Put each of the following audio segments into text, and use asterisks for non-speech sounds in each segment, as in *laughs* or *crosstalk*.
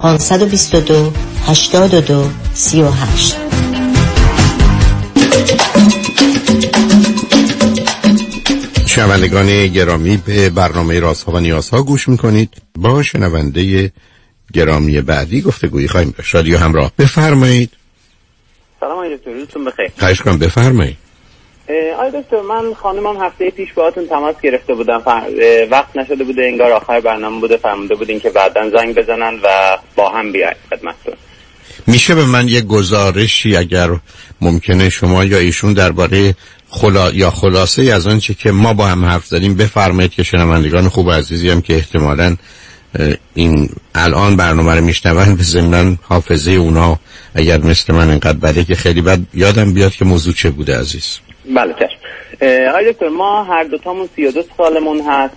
522 82 38 شنوندگان گرامی به برنامه رازها و نیازها گوش می‌کنید. با شنونده گرامی بعدی گفته گویی خواهیم داشت. رادیو همراه. بفرمایید. سلام آقای دکتر روزتون بخیر. خواهش کنم بفرمایید. آقای دکتر من خانمم هفته پیش باهاتون تماس گرفته بودم. وقت نشده بوده انگار آخر برنامه بوده. فرموده بودین که بعدا زنگ بزنن و با هم بیاید خدمتتون. میشه به من یه گزارشی اگر ممکنه شما یا ایشون درباره خلا... یا خلاصه از آنچه که ما با هم حرف زدیم بفرمایید که شنوندگان خوب عزیزی هم که احتمالاً این الان برنامه رو میشنون به ضمن حافظه اونا اگر مثل من اینقدر بده که خیلی بد یادم بیاد که موضوع چه بوده عزیز. بله چشم. آقای دکتر ما هر دوتامون 32 سالمون هست.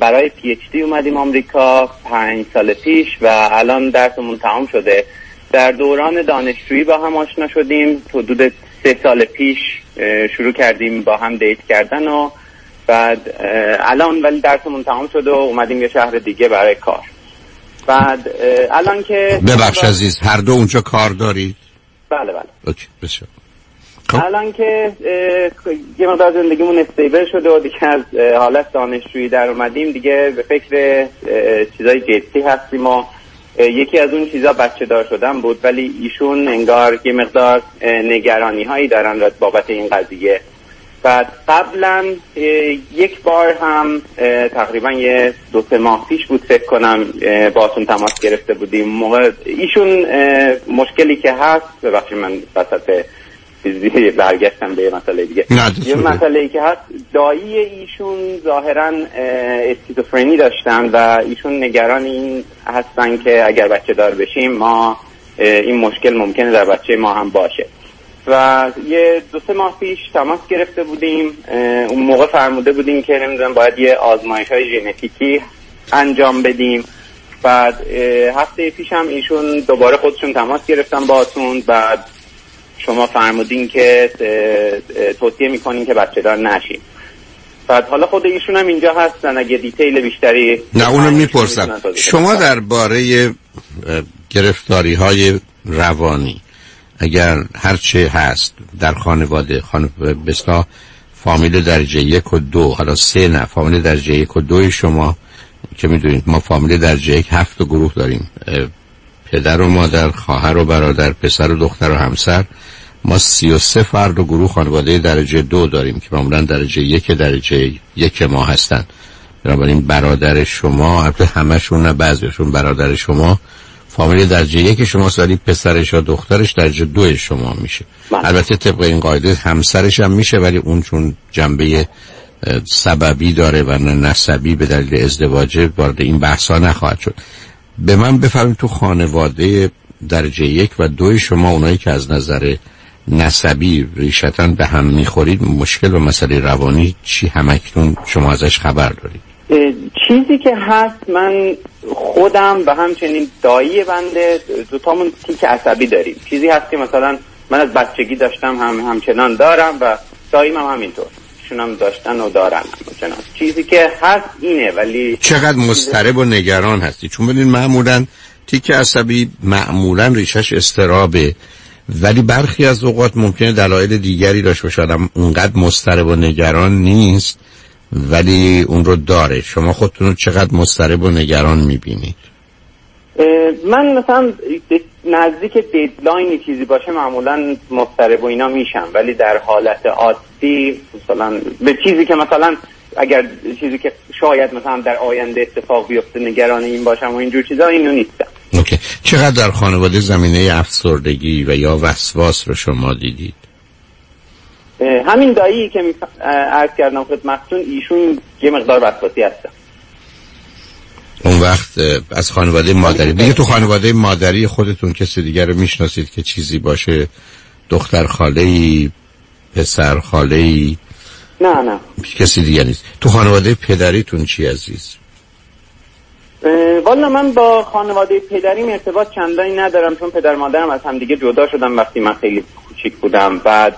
برای پی اچ دی اومدیم آمریکا پنج سال پیش و الان درسمون تمام شده. در دوران دانشجویی با هم آشنا شدیم. حدود سه سال پیش شروع کردیم با هم دیت کردن و بعد الان ولی درسمون تمام شده و اومدیم یه شهر دیگه برای کار. بعد الان که ببخش عزیز هر دو اونجا کار دارید؟ بله بله. اوکی بسیار. الان که یه مقدار زندگیمون استیبل شده و دیگه از حالت دانشجویی در اومدیم دیگه به فکر چیزای جدی هستیم و یکی از اون چیزا بچه دار شدن بود ولی ایشون انگار یه مقدار نگرانی هایی دارن بابت این قضیه. بعد قبلا یک بار هم تقریبا یه دو سه ماه پیش بود فکر کنم باتون تماس گرفته بودیم. موقع ایشون مشکلی که هست ببخشید من وسط برگشتم به مسئله دیگه. یه مسئله که هست دایی ایشون ظاهرا اسکیزوفرنی داشتن و ایشون نگران این هستن که اگر بچه دار بشیم ما این مشکل ممکنه در بچه ما هم باشه. و یه دو سه ماه پیش تماس گرفته بودیم اون موقع فرموده بودیم که نمی‌دونم باید یه آزمایش های ژنتیکی انجام بدیم. بعد هفته پیش هم ایشون دوباره خودشون تماس گرفتن باتون بعد شما فرمودین که توصیه می‌کنین که بچه دار نشین. بعد حالا خود ایشون هم اینجا هستن اگه دیتیل بیشتری نه اونو می‌پرسم. شما درباره گرفتاری های روانی اگر هرچه هست در خانواده خانواده بستا فامیل درجه یک و دو حالا سه نه فامیل درجه یک و دوی شما که می‌دونید ما فامیل درجه یک هفت گروه داریم پدر و مادر خواهر و برادر پسر و دختر و همسر. ما سی و سه فرد و گروه خانواده درجه دو داریم که معمولا درجه یک درجه یک ما هستن. بنابراین برادر شما البته همشون نه بعضیشون برادر شما. فامیل درجه یک شما ولی پسرش یا دخترش درجه دو شما میشه. بله. البته طبق این قاعده همسرش هم میشه ولی اون چون جنبه سببی داره و نه نسبی به دلیل ازدواج وارد این بحثا نخواهد شد. به من بفرمایید تو خانواده درجه یک و دوی شما اونایی که از نظر نسبی ریشتن به هم می‌خورید مشکل و مسئله روانی چی همکنون شما ازش خبر دارید؟ چیزی که هست من خودم و همچنین دایی بنده دوتامون تیک عصبی داریم. چیزی هست که مثلا من از بچگی داشتم هم همچنان دارم و داییم هم همینطور. هم داشتن و دارن. همچنان چیزی که هست اینه ولی چقدر مسترب و نگران هستی. چون ببینید معمولا تیک عصبی معمولا ریشش استرابه ولی برخی از اوقات ممکنه دلایل دیگری داشته باشه. اونقدر مسترب و نگران نیست ولی اون رو داره. شما خودتون رو چقدر مسترب و نگران می‌بینید؟ من مثلا نزدیک دیدلاین چیزی باشه معمولا مضطرب و اینا میشم. ولی در حالت عادی مثلا به چیزی که مثلا اگر چیزی که شاید مثلا در آینده اتفاق بیفته نگران این باشم و اینجور چیزا اینو نیستم. اوکی. چقدر در خانواده زمینه افسردگی و یا وسواس رو شما دیدید؟ همین دایی که عرض کردم خدمتتون ایشون یه مقدار وسواسی هستن. اون وقت از خانواده مادری. دیگه تو خانواده مادری خودتون کسی دیگر رو می‌شناسید که چیزی باشه؟ دختر خاله ای پسر خاله ای نه نه. کسی دیگه نیست. تو خانواده پدریتون چی عزیز؟ والا من با خانواده پدریم ارتباط چندانی ندارم چون پدر مادرم از هم دیگه جدا شدم وقتی من خیلی کوچیک بودم. بعد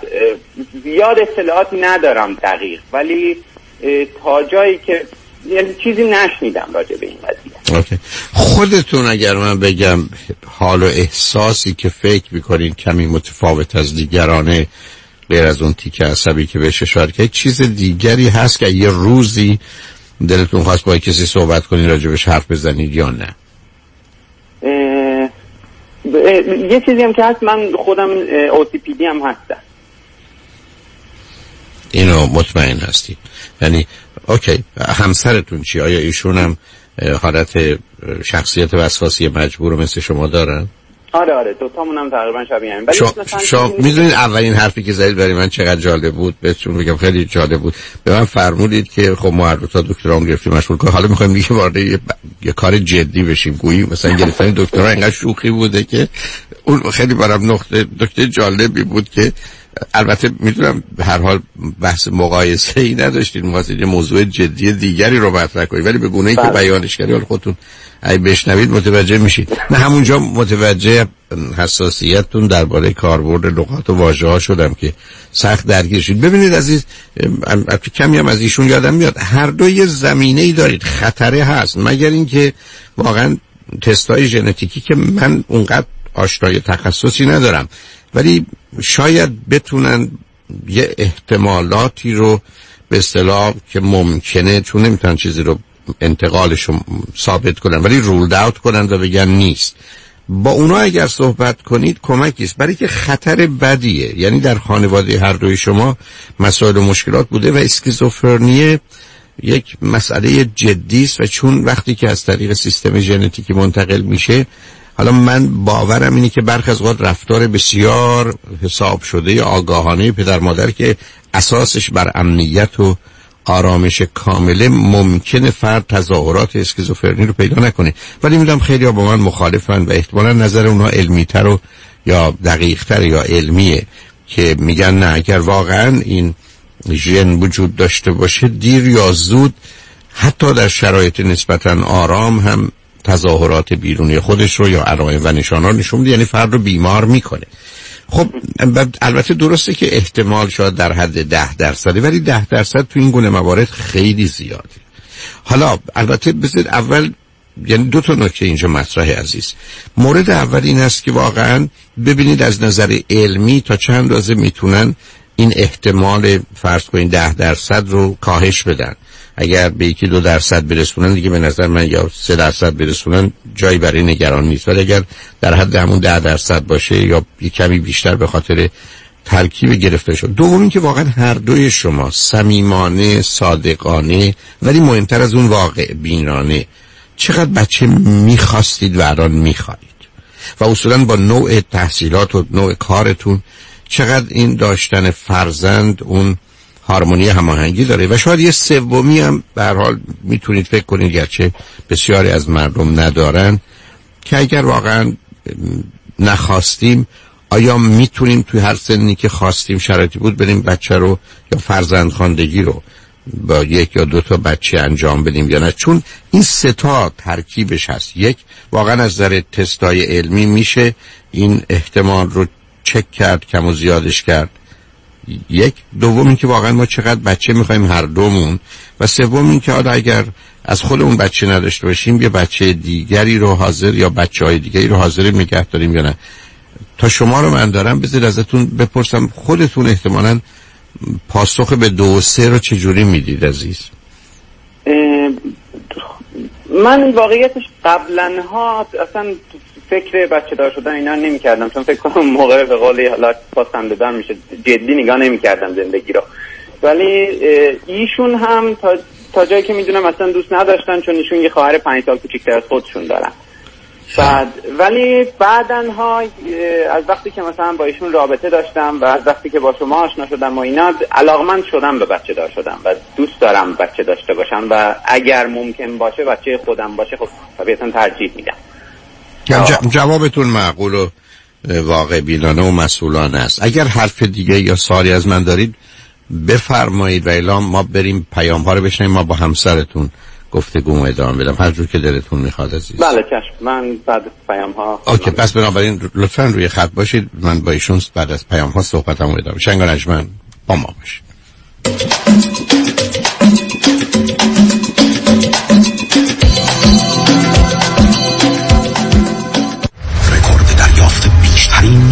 یاد اطلاعاتی ندارم دقیق. ولی تا جایی که یعنی چیزی نشنیدم راجع به این قضیه. اوکی. خودتون اگر من بگم حال و احساسی که فکر می‌کنین کمی متفاوت از دیگرانه غیر از اون تیکه عصبی که بهش اشاره که چیز دیگری هست که یه روزی دلتون خواست با کسی صحبت کنین راجبش حرف بزنید یا نه؟ یه چیزی هم که هست من خودم اوتیپیدی هم هستم. اینو مطمئن هستی. یعنی اوکی همسرتون چی؟ آیا ایشون هم حالت شخصیت وسواسی مجبور مثل شما دارن؟ آره آره دو تامون هم تقریبا شبیه همین شما, شما می‌دونید اولین حرفی که زدید برای من چقدر جالب بود؟ بهتون بگم خیلی جالب بود. به من فرمودید که خب ما هر دو تا دکترام گرفتیم مشغول. کار حالا می‌خوایم دیگه وارد یه, یه کار جدی بشیم. گویی مثلا گرفتن دکترا اینقدر شوخی بوده که اون خیلی برام نقطه دکتر جالبی بود که البته می‌دونم هر حال بحث مقایسه ای نداشتید می‌خواستید یه موضوع جدی دیگری رو مطرح کنید ولی به گونه ای که بله. بیانش کردید خودتون ای بشنوید متوجه میشید. من همونجا متوجه حساسیتتون درباره کاربرد لغات و واژه ها شدم که سخت درگیر شید ببینید عزیز کمی هم از ایشون یادم میاد. هر دو یه زمینه ای دارید. خطره هست. مگر اینکه واقعا تستای ژنتیکی که من اونقدر آشنای تخصصی ندارم. ولی شاید بتونن یه احتمالاتی رو به اصطلاح که ممکنه چون نمی‌تونن چیزی رو انتقالش رو ثابت کنن ولی رولد اوت کنن و بگن نیست. با اونا اگر صحبت کنید کمکی است برای که خطر بدیه. یعنی در خانواده هر دوی شما مسائل و مشکلات بوده و اسکیزوفرنی یک مسئله جدی است و چون وقتی که از طریق سیستم ژنتیکی منتقل میشه حالا من باورم اینه که برخ از رفتار بسیار حساب شده یا آگاهانه پدر مادر که اساسش بر امنیت و آرامش کامله ممکن فرد تظاهرات اسکیزوفرنی رو پیدا نکنه. ولی می‌دونم خیلی ها با من مخالفن و احتمالا نظر اونها علمیتر و یا دقیقتر یا علمیه که میگن نه اگر واقعا این ژن وجود داشته باشه دیر یا زود حتی در شرایط نسبتا آرام هم تظاهرات بیرونی خودش رو یا علائم و نشانات نشون میده یعنی فرد رو بیمار می‌کنه. خب البته درسته که احتمال شاید در حد ده درصده ولی ده درصد تو این گونه موارد خیلی زیاده حالا البته بذارید اول یعنی دو تا نکته اینجا مطرح عزیز. مورد اول این است که واقعا ببینید از نظر علمی تا چند اندازه می‌تونن این احتمال فرض کنید ده درصد رو کاهش بدن. اگر به یکی دو درصد برسونن دیگه به نظر من یا سه درصد برسونن جایی برای نگران نیست. ولی اگر در حد همون ده درصد باشه یا کمی بیشتر به خاطر ترکیب گرفته شد. دوم که واقعا هر دوی شما صمیمانه صادقانه ولی مهمتر از اون واقع بینانه. چقدر بچه می‌خواستید و الان می‌خواهید؟ و اصولا با نوع تحصیلات و نوع کارتون چقدر این داشتن فرزند اون هارمونی هماهنگی داره و شاید یه سومی هم به حال می‌تونید فکر کنید گرچه بسیاری از مردم ندارن که اگر واقعا نخواستیم آیا می‌تونیم توی هر سنی که خواستیم شرایطی بود بریم بچه رو یا فرزند خاندگی رو با یک یا دو تا بچه انجام بدیم یا نه؟ چون این ستا ترکیبش هست. یک واقعا از نظر تستای علمی میشه این احتمال رو چک کرد کم و زیادش کرد. یک. دوم که واقعا ما چقدر بچه می‌خوایم هر دومون. و سوم این که حالا اگر از خود اون بچه نداشته باشیم یه بچه دیگری رو حاضر یا بچه های دیگری رو حاضر نگه داریم یا نه. تا شما رو من دارم بذار ازتون بپرسم خودتون احتمالا پاسخ به دو سه رو چجوری می‌دید عزیز؟ من واقعیتش قبلا ها اصلا فکر بچه دار شدن اینا نمی کردم چون فکر کنم موقع به قولی حالا پاسم میشه جدی نگاه نمی کردم زندگی رو. ولی ایشون هم تا, تا جایی که می‌دونم اصلا دوست نداشتن چون ایشون یه خواهر پنج سال کوچیکتر از خودشون دارن. بعد ولی بعدن ها از وقتی که مثلا با ایشون رابطه داشتم و از وقتی که با شما آشنا شدم و اینا علاقمند شدم به بچه دار شدم و دوست دارم بچه داشته باشم و اگر ممکن باشه بچه خودم باشه خب طبیعتا ترجیح میدم. جوابتون معقول و واقع بینانه و مسئولانه است. اگر حرف دیگه یا سالی از من دارید بفرمایید و اعلام ما بریم پیام ها رو بشنیم ما با همسرتون گفتگو ادامه بدم هر جور که دلتون می‌خواد عزیز. بله چشم. من بعد پیام ها اوکی پس بنابراین لطفا روی خط باشید. من با ایشون بعد از پیام ها صحبتمو ادامه شنگ نجمن با ما باشید. Karim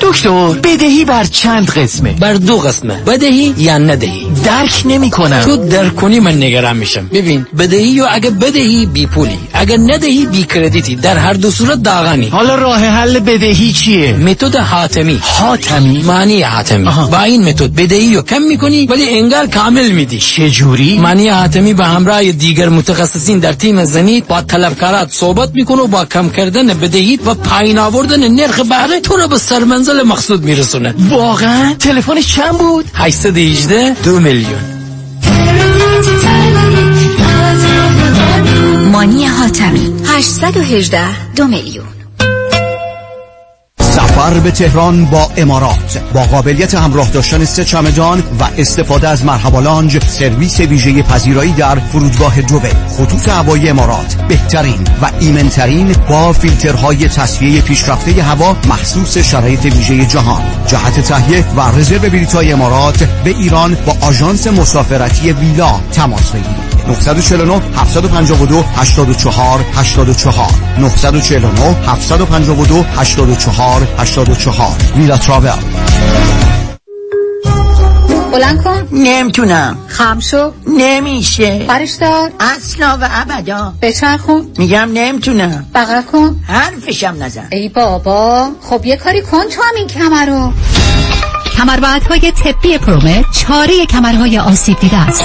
دکتر بدهی بر چند قسمه؟ بر دو قسمه. بدهی یا ندهی؟ درک نمی کنم تو درک کنی من نگران میشم. ببین بدهی یا اگه بدهی بی پولی. اگه ندهی بی کردیتی. در هر دو صورت داغانی. حالا راه حل بدهی چیه؟ متد حاتمی. حاتمی؟ معنی حاتمی. با این متد بدهی رو کم می‌کنی ولی انگار کامل میدی. چه جوری معنی حاتمی به همراه دیگر متخصصین در تیم زنید با طلبکارات صحبت می‌کنه و با کم کردن بدهی و پایین آوردن نرخ بهره تو رو به سرمنزل مقصود میرسونه. واقعا؟ تلفنش چند بود؟ 818 دو میلیون. مانی حاتمی. 818 دو میلیون. به تهران با امارات با قابلیت همراه داشتن سه چمدان و استفاده از مرحبا لانج سرویس ویژه پذیرایی در فرودگاه دوبه خطوط هوایی امارات بهترین و ایمنترین با فیلترهای تصفیه پیشرفته هوا محسوس شرایط ویژه جهان. جهت تهیه و رزرو بلیط‌های امارات به ایران با آژانس مسافرتی ویلا تماس بگیرید. 949 752 84 84 949 752 84 84 ویلا تراول بلند کن. نمی‌تونم. خم شو. نمیشه. برش دار. اصلا و ابدا. بچرخون. میگم نمی‌تونم. بغل کن. حرفشم نزن. ای بابا. خب یه کاری کن تو هم این کمر رو کمربندهای طبی پرومت چاره کمرهای آسیب دیده است.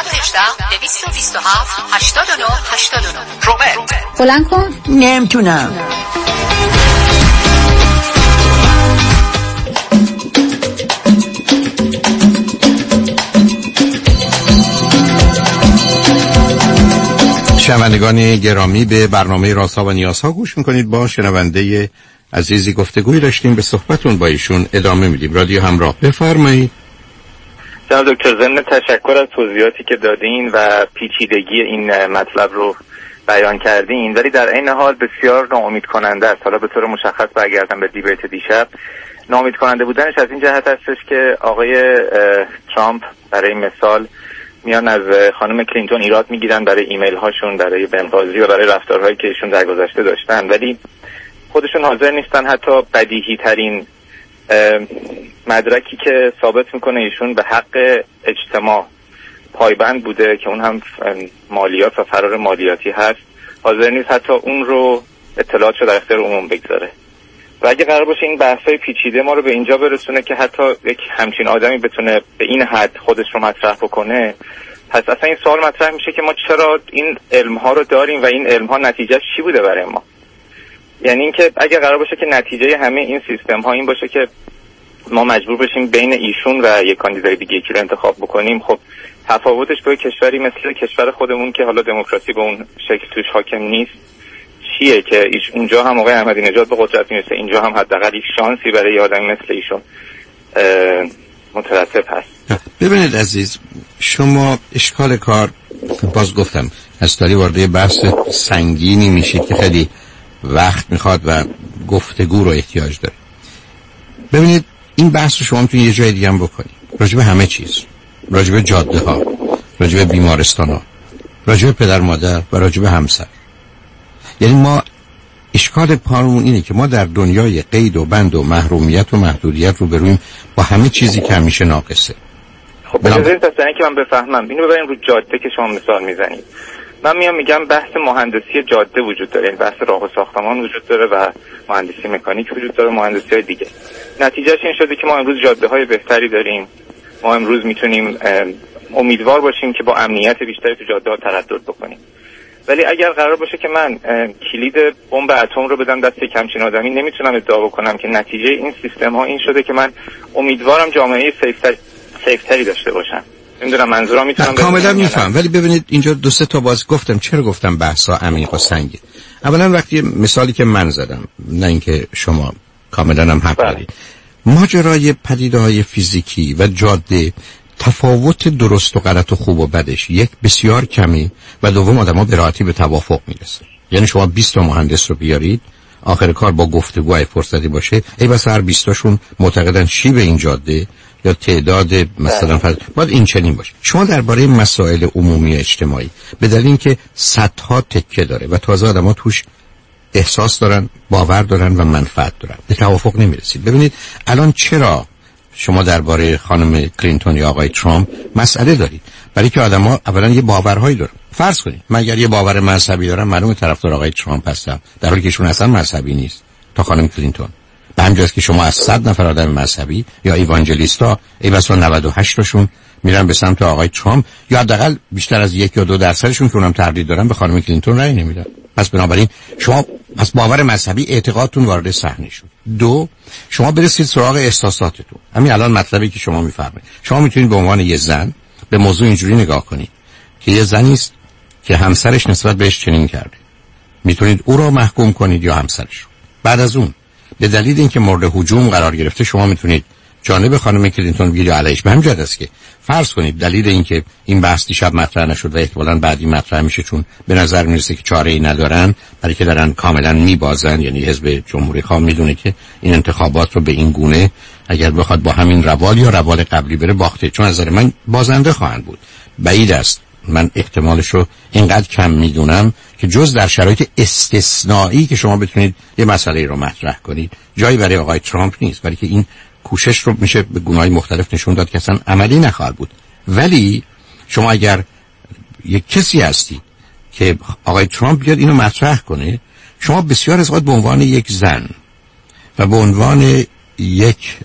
818 227 89 89 پرومت بلند کن. نمی‌تونم. شنوندگان گرامی به برنامه راسا و نیاسا گوش می‌کنید. با شنونده عزیزی گفتگوی داشتیم. به صحبتون با ایشون ادامه میدیم. رادیو همراه. بفرمایید. جناب دکتر ضمن تشکر از توضیحاتی که دادین و پیچیدگی این مطلب رو بیان کردین. ولی در این حال بسیار ناامید کننده است. حالا به طور مشخص برگردم به دیبیت دیشب. ناامید کننده بودنش از این جهت هستش که آقای ترامپ برای مثال میان از خانم کلینتون ایراد می‌گیرن برای ایمیل هاشون برای بنغازی و برای رفتارهایی که ایشون در گذشته داشتن. ولی خودشون حاضر نیستن حتی بدیهی ترین مدرکی که ثابت می‌کنه ایشون به حق اجتماع پایبند بوده که اون هم مالیات و فرار مالیاتی هست. حاضر نیست حتی اون رو اطلاعات رو در اختیار عموم بگذاره. و اگه قرار باشه این بحثای پیچیده ما رو به اینجا برسونه که حتی یک همچین آدمی بتونه به این حد خودش رو مطرح بکنه پس اصلا این سوال مطرح میشه که ما چرا این علم ها رو داریم و این علم ها نتیجه چی بوده برای ما؟ یعنی اینکه اگه قرار باشه که نتیجه همه این سیستم ها این باشه که ما مجبور بشیم بین ایشون و یک کاندیدای دیگه یکی رو انتخاب بکنیم خب تفاوتش با کشوری مثل کشور خودمون که حالا دموکراسی به اون شکل توش حاکم نیست چیه که اونجا هم آقای احمدی نژاد به قدرت می‌رسه اینجا هم حداقل یک شانسی برای آدمی مثل ایشون مترتب هست. ببینید عزیز شما اشکال کار باز گفتم از تاری وارد بحث سنگینی میشید که خیلی وقت می‌خواد و گفتگو رو احتیاج داره ببینید این بحث رو شما می‌تونید یه جای دیگه هم بکنید راجب همه چیز راجب جاده ها راجب بیمارستان ها راجب پدر مادر و راجب همسر یعنی ما اشکال پارمون اینه که ما در دنیای قید و بند و محرومیت و محدودیت رو برویم با همه چیزی که همیشه ناقصه خب پس که من بفهمم اینو ببریم رو جاده که شما مثال می‌زنید من میام میگم بحث مهندسی جاده وجود داره. یعنی بحث راه و ساختمان وجود داره و مهندسی مکانیک وجود داره مهندسی های دیگه. نتیجهش این شده که ما امروز جاده های بهتری داریم. ما امروز می‌تونیم امیدوار باشیم که با امنیت بیشتری تو جاده ها تردد بکنیم. ولی اگر قرار باشه که من کلید بمب اتم رو بدم دست کمچین آدمی نمی‌تونم ادعا بکنم که نتیجه این سیستم ها این شده که من امیدوارم جامعه سیفتری داشته باشم. نمی‌دونم منظورم می‌تونم کاملا میفهم. ولی ببینید اینجا دو سه تا باز گفتم. چرا گفتم بحثا عمیق و سنگه اولا وقتی مثالی که من زدم نه اینکه شما کاملا هم حق بله. دارید ماجرای پدیده های فیزیکی و جاده تفاوت درست و غلط و خوب و بدش یک بسیار کمی و دوم آدم به راحتی به توافق می‌رسه. یعنی شما 20 تا مهندس رو بیارید آخر کار با گفتگو فرصتی باشه. ای بس هر 20 تاشون معتقدن چی به این جاده یا تعداد مثلا فرض باید این چنین باشه. شما درباره مسائل عمومی اجتماعی به دلیل اینکه صدها تکه داره و تازه آدما توش احساس دارن باور دارن و منفعت دارن. به توافق نمی‌رسید. ببینید الان چرا شما درباره خانم کلینتون یا آقای ترامپ مسئله دارید؟ برای که آدما اولا یه باورهایی دارن. فرض کنید من اگر یه باور مذهبی دارم معلومه طرفدار آقای ترامپ هستم در حالی که ایشون اصلا مذهبی نیست. تا خانم کلینتون. به همجاست که شما از صد نفر آدم مذهبی یا evangelist ا ای بسا 98 تاشون میرن به سمت آقای ترامپ یا حداقل بیشتر از یک یا دو درصدشون که اونم تردید دارن به خانم کلینتون رأی نمیدن. پس بنابراین شما از باور مذهبی اعتقادتون وارد صحنه شد. دو شما برسید سراغ احساساتتون. همین الان مطلبی که شما میفرمایید. شما می‌تونید به عنوان یه زن به موضوع اینجوری نگاه کنید که یه زنی است که همسرش نسبت بهش چنین کرده. می‌تونید او را محکوم کنید یا همسرش بعد از اون به دلیل اینکه مورد هجوم قرار گرفته شما می‌تونید جانب خانم کلینتون بگیرید علیش به جهت است که فرض کنید دلیل اینکه این بحث دیشب مطرح نشد و احتمالاً بعدی مطرح میشه چون به نظر می‌رسه که چاره ای ندارن برای که دارن کاملا میبازن یعنی حزب جمهوری خواه می‌دونه که این انتخابات رو به این گونه اگر بخواد با همین روال یا روال قبلی بره باخته. چون از من بازنده خواهند بود. بعید است. من احتمالش رو اینقدر کم می‌دونم که جز در شرایط استثنایی که شما بتونید یه مسئله رو مطرح کنید جایی برای آقای ترامپ نیست برای که این کوشش رو میشه به گناه مختلف نشون داد که اصلا عملی نخواهد بود. ولی شما اگر یک کسی هستی که آقای ترامپ بیاد اینو مطرح کنه شما بسیار از به عنوان یک زن و به عنوان یک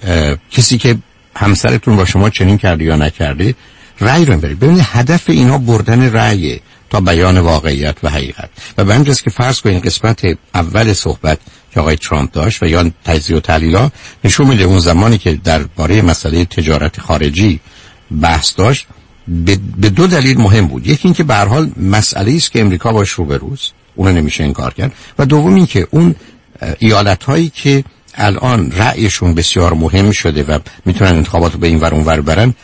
کسی که همسرتون با شما چنین کرده یا نکرده رأی رو برید ببینید هدف اینا بردن رأی بیان واقعیت و حقیقت. و به همجاست که فرض کنید قسمت اول صحبت که آقای ترامپ داشت و یا تجزیه و تحلیلا نشون میده اون زمانی که درباره مسئله تجارت خارجی بحث داشت به دو دلیل مهم بود. یکی اینکه به هر حال مسئله است که امریکا باش روبروست اون نمیشه انکار کرد. و دوم اینکه اون ایالت هایی که الان رأیشون بسیار مهم شده و می‌تونن انتخابات رو به این ور اون ور برن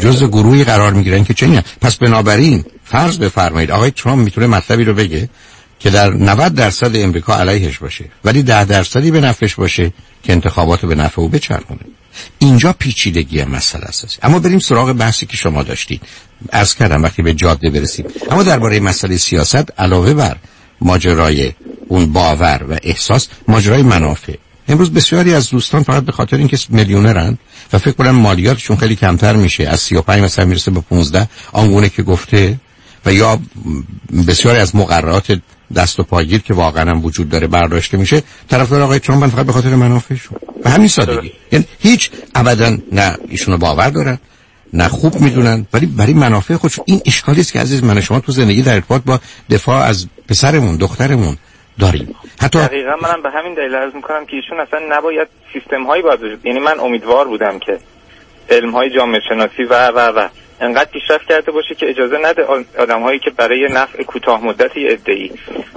جز گروهی قرار می‌گیرن که چنین. پس بنابراین فرض بفرمایید آقای ترامپ می‌تونه مطلبی رو بگه که در 90 درصد امریکا علیهش باشه ولی 10 درصدی به نفعش باشه که انتخابات به نفع او بچرخونه. اینجا پیچیدگی مسئله است. اما بریم سراغ بحثی که شما داشتید. عرض کردم وقتی به جاده برسیم. اما درباره مسئله سیاست علاوه بر ماجرای اون باور و احساس ماجرای منافع. امروز بسیاری از دوستان فقط به خاطر اینکه میلیونرن و فکر کنم مالیاتشون خیلی کمتر میشه از 35 مثلا می‌رسه به 15 آنگونه که گفته و یا بسیاری از مقررات دست و پاگیر که واقعا هم وجود داره برداشته میشه طرفدار آقای ترامپ فقط به خاطر منافعشون به همین سادگی. یعنی هیچ ابدا نه ایشونو باور دارن نه خوب می‌دونن ولی برای منافع خودشون این اشکالی است که عزیز من شما تو زندگی در ارتباط با دفاع از پسرمون دخترمون داریم. حتی دقیقا منم به همین دلیل عرض می‌کنم که ایشون اصلا نباید سیستم هایی باید یعنی من امیدوار بودم که علم های جامعه شناسی و و و انقدر پیشرفت کرده باشه که اجازه نده آدم هایی که برای نفع کوتاه مدتی ادعی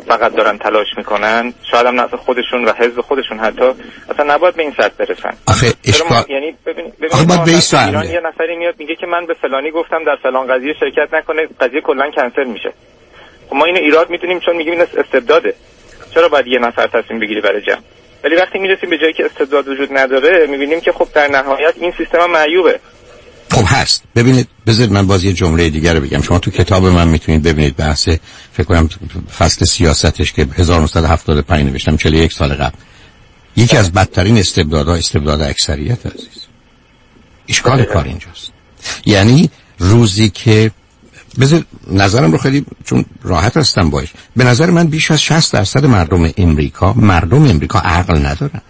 فقط دارن تلاش می‌کنن شاید هم نفع خودشون و حزب خودشون حتی اصلا نباید به این سطح برسن. آخه اشکال یعنی ببین باید به ایران یه نفری میاد میگه که من به فلانی گفتم در فلان قضیه شرکت نکنه قضیه کلا کنسل میشه. خب ما اینو ایراد می‌دونیم چون میگیم این استبداده. چرا باید یه نفر تصمیم بگیری برای جمع؟ ولی وقتی می‌رسیم به جایی که استبداد وجود نداره می‌بینیم که خب در نهایت این سیستم معیوبه. خب هست. ببینید بذارید من باز یه جمله دیگر رو بگم. شما تو کتاب من می‌تونید ببینید بحث فکر کنم فصل سیاستش که 1975 نوشتم 41 سال قبل. یکی از بدترین استبدادها استبداد اکثریت عزیز. اشکال کار اینجاست. یعنی روزی که بذار نظرم رو خیلی چون راحت هستم باش به نظر من بیش از 60 درصد مردم امریکا مردم امریکا عقل ندارن.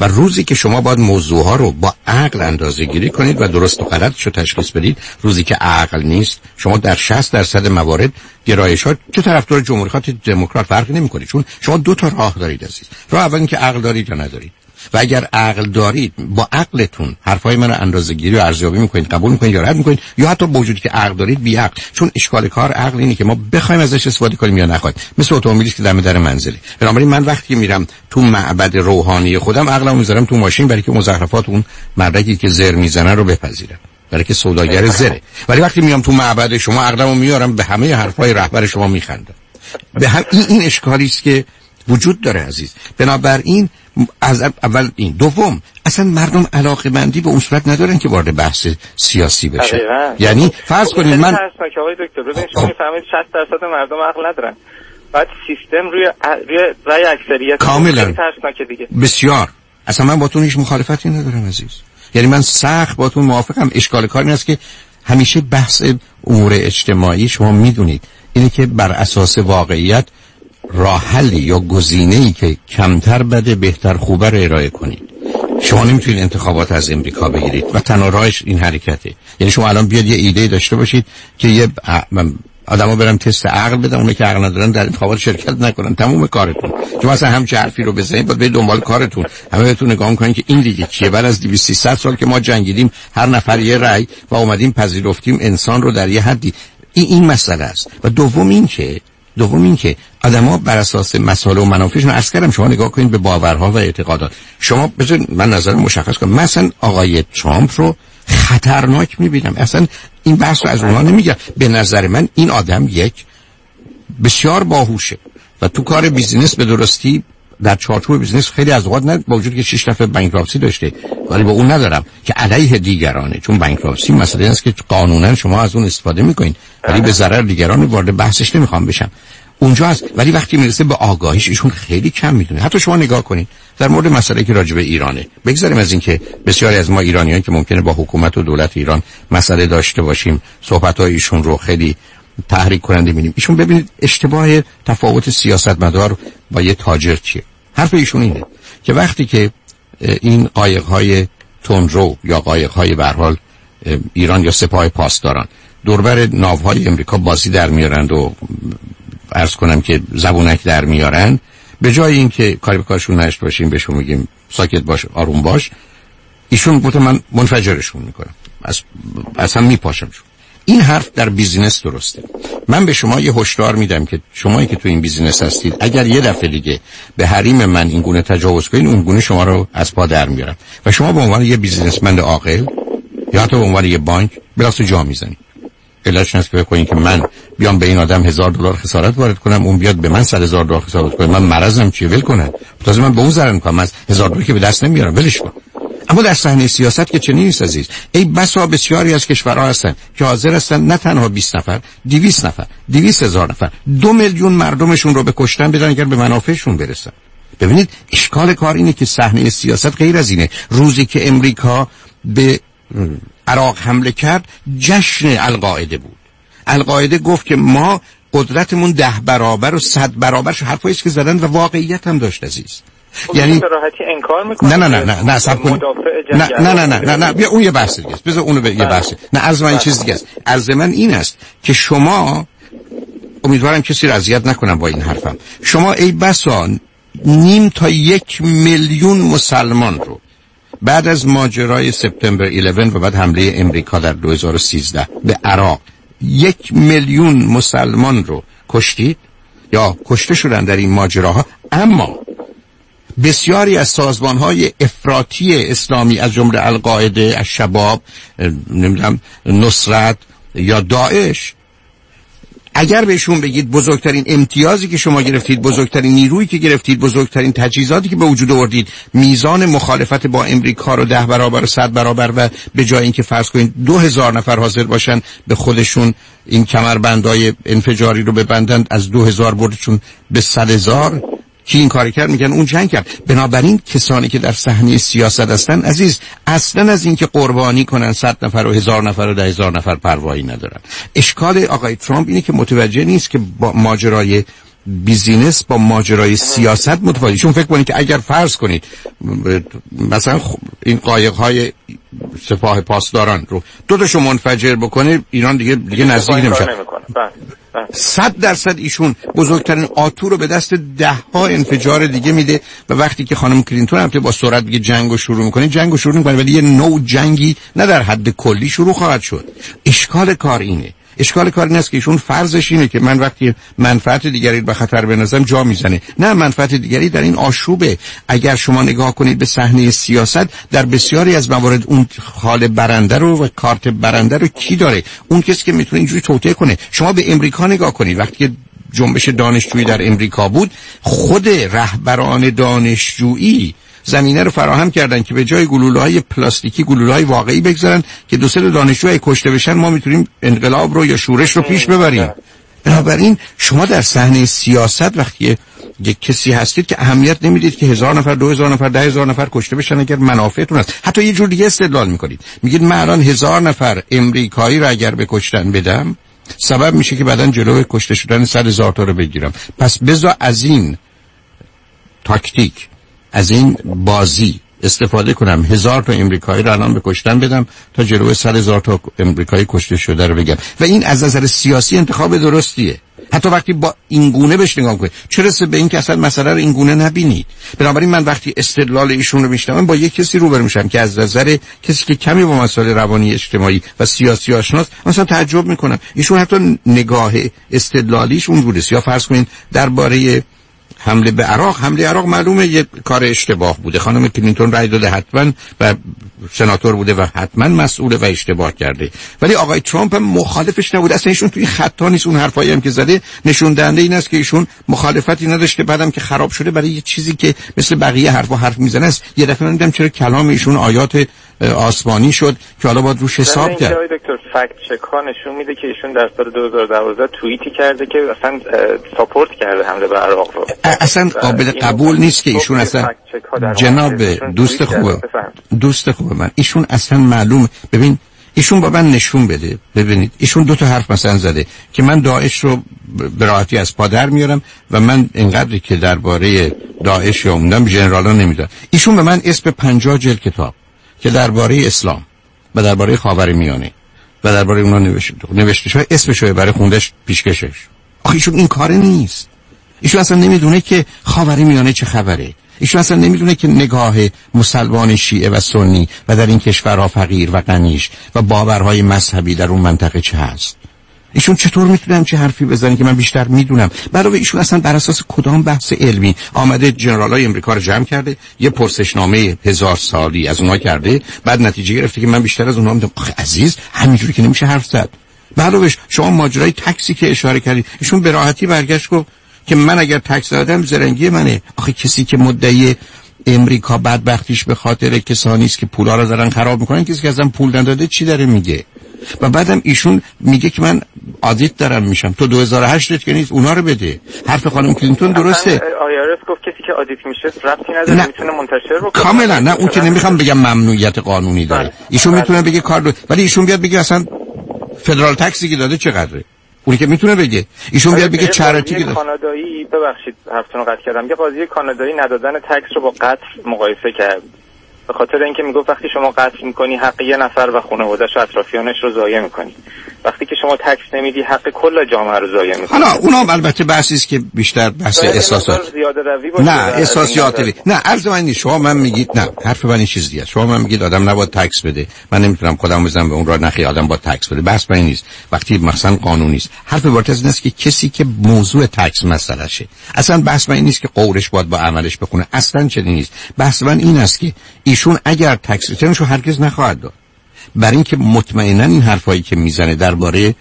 و روزی که شما باید موضوع ها رو با عقل اندازه گیری کنید و درست و غلطش رو تشخیص بدید روزی که عقل نیست شما در 60 درصد موارد گرایشات چه طرفدار جمهوری دموکرات فرقی نمی‌کنه چون شما دو تا راه دارید عزیز. راه اول اینکه عقل دارید یا ندارید. و اگر عقل دارید با عقلتون حرفای من رو اندازه گیری و ارزیابی می‌کنید قبول می‌کنید یا رد می‌کنید یا حتی با وجودی که عقل دارید بی عقل چون اشکال کار عقل اینه که ما بخوایم ازش استفاده کنیم یا نخوایم. مثل اتومبیلی که دم در منزلی بنابراین من وقتی میرم تو معبد روحانی خودم عقلمو می‌ذارم تو ماشین برای که مزخرفات اون مردکی که زر می‌زنه رو بپذیرم. برای که سوداگر زره. ولی وقتی میام تو معبد شما عقلمو میارم به همه حرفای رهبر شما میخندم. به هم این, این اشکالی است که وجود داره عزیز. بنابراین از اول این. دوم اصلا مردم علاقه مندی به اون صورت ندارن که وارد بحث سیاسی بشه. یعنی فرض کنید من آقای دکتر ببینید شما می‌فهمید 60 درصد مردم عقل ندارن. بعد سیستم روی روی رای اکثریت کاملا. دیگه. بسیار. اصلا من با تو هیچ مخالفتی ندارم عزیز. یعنی من سخت با تو موافقم. اشکال کار این است که همیشه بحث امور اجتماعی شما می‌دونید. اینه که بر اساس واقعیت راه حلی یا گزینه ای که کمتر بده بهتر خوبه رو ارائه کنید. شما نمی‌تونید انتخابات از امریکا بگیرید و تنها راهش این حرکته. یعنی شما الان بیاد یه ایده داشته باشید که یه آدما برن تست عقل بدن اونایی که عقل ندارن در انتخابات شرکت نکنن. تموم کارتون. شما اصلا هم حرفی رو بزنید باید به دنبال کارتون. همه بهتون نگاه کنید که این دیگه چیه؟ بعد از 200 سال که ما جنگیدیم هر نفر یه رأی و اومدیم پذیرفتیم انسان رو در یه حدی. این این مسئله است. و دوم این که دوم این که آدما بر اساس مسائل و منافعشون عرض کردم شما نگاه کنید به باورها و اعتقادات. شما بذارید من نظر مشخص کنم. مثلا آقای ترامپ رو خطرناک می‌بینم. اصلا این بحث رو از اونها نمیگم. به نظر من این آدم یک بسیار باهوشه و تو کار business به درستی در چارچوب business خیلی از اوقات نه با وجود که شش دفعه bankruptcy داشته ولی با اون ندارم که علیه دیگرانه. چون bankruptcy مسئله است که قانونا شما از اون استفاده می‌کنین ولی به ضرر دیگران وارد بحثش نمی‌خوام بشم. اونجا هست ولی وقتی می‌رسه به آگاهیش ایشون خیلی کم می‌دونه. حتی شما نگاه کنید در مورد مسئله که راجع به ایرانه بگذاریم از اینکه بسیاری از ما ایرانیان که ممکنه با حکومت و دولت ایران مسئله داشته باشیم صحبت ایشون رو خیلی تحریک کننده بینیم ایشون ببینید اشتباه تفاوت سیاستمدار با یه تاجر چیه. حرف ایشون اینه که وقتی که این قایق های تندرو یا قایق های برحال ایران یا سپاه پاسداران دور و بر ناوهای امریکا بازی در میارند و عرض کنم که زبونک در میارن به جای اینکه کاری به کارشون نداشته باشیم بهشون میگیم ساکت باش آروم باش ایشون گفت من منفجرشون می‌کنم از اصلا میپاشم شون این حرف در business درسته. من به شما یه هشدار میدم که شمایی که تو این business هستید اگر یه دفعه دیگه به حریم من این گونه تجاوز کنید اون گونه شما رو از پا در میارم. و شما به عنوان یه بیزینسمند عاقل یا حتی به عنوان یه بانک بلاس جا می‌زنید. علتش هست که بکنید که من بیام به این آدم هزار دلار خسارت وارد کنم اون بیاد به من صد هزار دلار خسارت کنه. من مرضم چیه؟ ول کنه. تازه من به اون ضرر می‌کنم از هزار دلار که به دست نمیارم. ولش کن. اما در صحنه سیاست که چنین نیست عزیز ای بسا بسیاری از کشورها هستن که حاضر هستن نه تنها 20 نفر 200 نفر 200 هزار نفر دو میلیون مردمشون رو به کشتن بدن اگر به منافعشون برسن. ببینید اشکال کار اینه که صحنه سیاست غیر از اینه. روزی که امریکا به عراق حمله کرد جشن القاعده بود. القاعده گفت که ما قدرتمون ده برابر و صد برابر شو حرفایی که زدن و واقعیت هم داشت عزیز. یعنی راحتی انکار نه نه نه نه نه سب کن نه نه نه نه نه نه بیا اون یه بحث دیگه است. بذار اونو به یه بله. بحث. نه از من چیز دیگه است. از من این است که شما امیدوارم کسی رو اذیت نکنم با این حرفم. شما ای بسان نیم تا یک میلیون مسلمان رو بعد از ماجرای سپتامبر 11 و بعد حمله امریکا در 2013 به عراق یک میلیون مسلمان رو کشتید؟ یا کشته شدن در این ماجراها؟ اما بسیاری از سازمان های افراطی اسلامی از جمله القاعده شباب نمی‌دونم نصرت یا داعش اگر بهشون بگید بزرگترین امتیازی که شما گرفتید بزرگترین نیرویی که گرفتید بزرگترین تجهیزاتی که به وجود آوردید میزان مخالفت با امریکا رو ده برابر و صد برابر و به جای اینکه فرض کنید دو هزار نفر حاضر باشن به خودشون این کمربندای انفجاری رو ببندند از دو هزار بردشون به صد هزار. کی این کاری کرد میگن اون جنگ کرد. بنابراین کسانی که در صحنه سیاست هستن عزیز اصلا از اینکه قربانی کنن صد نفر و هزار نفر و ده هزار نفر پروایی ندارن. اشکال آقای ترامپ اینه که متوجه نیست که با ماجرای بیزینس با ماجرای سیاست متفاوتی چون فکر کنید که اگر فرض کنید مثلا این قایق های سپاه پاسداران رو دو تاشو منفجر بکنه ایران دیگه دیگه نزدیک نمیشه. صد درصد ایشون بزرگترین آتو رو به دست ده ها انفجار دیگه میده و وقتی که خانم کلینتون هم با سرعت دیگه جنگ رو شروع می‌کنه جنگ رو شروع می‌کنه ولی یه نوع جنگی نه در حد کلی شروع خواهد شد. اشکال کار اینه اشکال کار این است که ایشون فرضش اینه که من وقتی منفعت دیگری به خطر بنازم جا می‌زنه. نه منفعت دیگری در این آشوبه. اگر شما نگاه کنید به صحنه سیاست در بسیاری از موارد اون خال برنده رو و کارت برنده رو کی داره؟ اون کسی که می‌تونه اینجوری توطئه کنه. شما به امریکا نگاه کنید. وقتی جنبش دانشجویی در امریکا بود خود رهبران دانشجویی زمینه رو فراهم کردن که به جای گلوله های پلاستیکی گلوله های واقعی بگذارن که دو سه دانشجو کشته بشن ما می‌تونیم انقلاب رو یا شورش رو پیش ببریم. بنابراین شما در صحنه سیاست وقتی یک کسی هستید که اهمیت نمی‌دید که هزار نفر دو هزار نفر ده هزار نفر کشته بشن اگر منافعتون است حتی یه جور دیگه استدلال می‌کنید. میگید من الان هزار نفر امریکایی رو اگر به کشتن بدم سبب میشه که بعدا جلوی کشته شدن صد هزار تا رو بگیرم. پس بذار از این تاکتیک از این بازی استفاده کنم. هزار تا امریکایی رو الان به کشتن بدم تا جلوی سر هزار تا امریکایی کشته شده رو بگم. و این از نظر سیاسی انتخاب درستیه. حتی وقتی با این گونه بهش نگاه کنید چرا به این که اصلا مسئله رو این گونه نبینید؟ بنابراین من وقتی استدلال ایشون رو میشنوم با یک کسی روبرو میشم که از نظر کسی که کمی با مسائل روانی اجتماعی و سیاسی آشناست مثلا تعجب می‌کنم. ایشون حتی نگاه استدلالیش اون بوده یا فرض کنید درباره حمله به عراق. حمله عراق معلومه یه کار اشتباه بوده. خانم کلینتون رای داده حتما و سناتور بوده و حتما مسئوله و اشتباه کرده. ولی آقای ترامپ هم مخالفش نبوده. اصلا ایشون توی خطا نیست. اون حرفایی هم که زده نشون دهنده این است که ایشون مخالفتی نداشته. بعدم که خراب شده برای یه چیزی که مثل بقیه حرفا حرف می‌زنه است. یه دفعه من چرا کلام ایشون آیات آسمانی شد که حالا باید روش حساب کرد. دکتر فکت چک ها نشون میده که ایشون در سال 2012 توییتی کرده که اصلا ساپورت کرده حمله به عراق رو. اصلا قابل قبول نیست که ایشون اصلا جناب دوست خوبه دوست خوبه من. ایشون اصلا معلوم ببین ایشون با من نشون بده. ببینید ایشون دو تا حرف مثلا زده که من داعش رو به راحتی از پادر میارم و من اینقدری که درباره داعش یا اومدم جنرالا نمی‌دونم. ایشون به من اسم 50 جلد کتاب که درباره اسلام و درباره خاور میانه و درباره اونا نوشته نوشته شده اسمش برای خوندش پیشکشش. آخه ایشون این کار نیست. ایشون اصلا نمی‌دونه که خاور میانه چه خبره. ایشون اصلا نمی‌دونه که نگاه مسلمان شیعه و سنی و در این کشورها فقیر و غنیش و باورهای مذهبی در اون منطقه چه هست. ایشون چطور می‌تونم چه حرفی بزنه که من بیشتر می‌دونم؟ برای ایشون اصلا بر اساس کدام بحث علمی آمده جنرال های امریکا رو جمع کرده؟ یه پرسشنامه هزار سالی از اونها کرده بعد نتیجه گرفته که من بیشتر از اونها می‌دونم. عزیز همینجوری که نمیشه حرف زد. علاوه شما ماجرای tax ی که اشاره کردید ایشون به راحتی برگشت گفت که من اگر tax دادم زرنگی منه. آخه کسی که مدعی امریکا بدبختیش به خاطر کسانی است که پولا رو دارن خراب می‌کنن کسی که ازم پول نداده چی داره میگه؟ و بعدم ایشون میگه که من audit دارم میشم. تو 2008 که نیست اونا رو بده. حرف خانم کلینتون درسته؟ IRS گفت کسی که audit میشه؟ ربطی نداره می‌تونه منتشر بکنه؟ کاملا. نه اون که نمی‌خوام بگم ممنوعیت قانونی داره. بله. ایشون بله. می‌تونه بگه کار دو... ولی ایشون بیاد بگه اصلا فدرال تکسی که داده چقدره؟ اونی که می‌تونه بگه. ایشون بیاد بگه چرتی که کانادایی ببخشید حرفتون قطع کردم. یه قاضی کانادایی ندادن تکس رو با قتل مقایسه کرد. به خاطر اینکه می‌گفت وقتی شما قتل می‌کنی حق یه نفر و خانواده‌اش و اطرافیانش رو ضایع می‌کنی. وقتی که شما تکس نمیدی حق کل جامعه رو ضایع می‌کنی. حالا اونا البته بحثی است که بیشتر بحث احساسات. نه احساسیات نه عرض من نیست. شما من میگید نه حرف من این چیز دیگه شما من میگید آدم نباید تکس بده. من نمی‌تونم خودم بزنم به اون را نخی آدم با تکس بده. بحث من نیست. وقتی مثلا قانونی است حرف بارتز این است که کسی که موضوع تکس مسئله شه. اصلا بحث من نیست که قولش باید با عملش بخونه. اصلا چنین نیست. بحث من این است که ایشون اگر تکس ریترنشو هرگز نخواهد داد. برای اینکه مطمئنا این حرفایی که می‌زنه درباره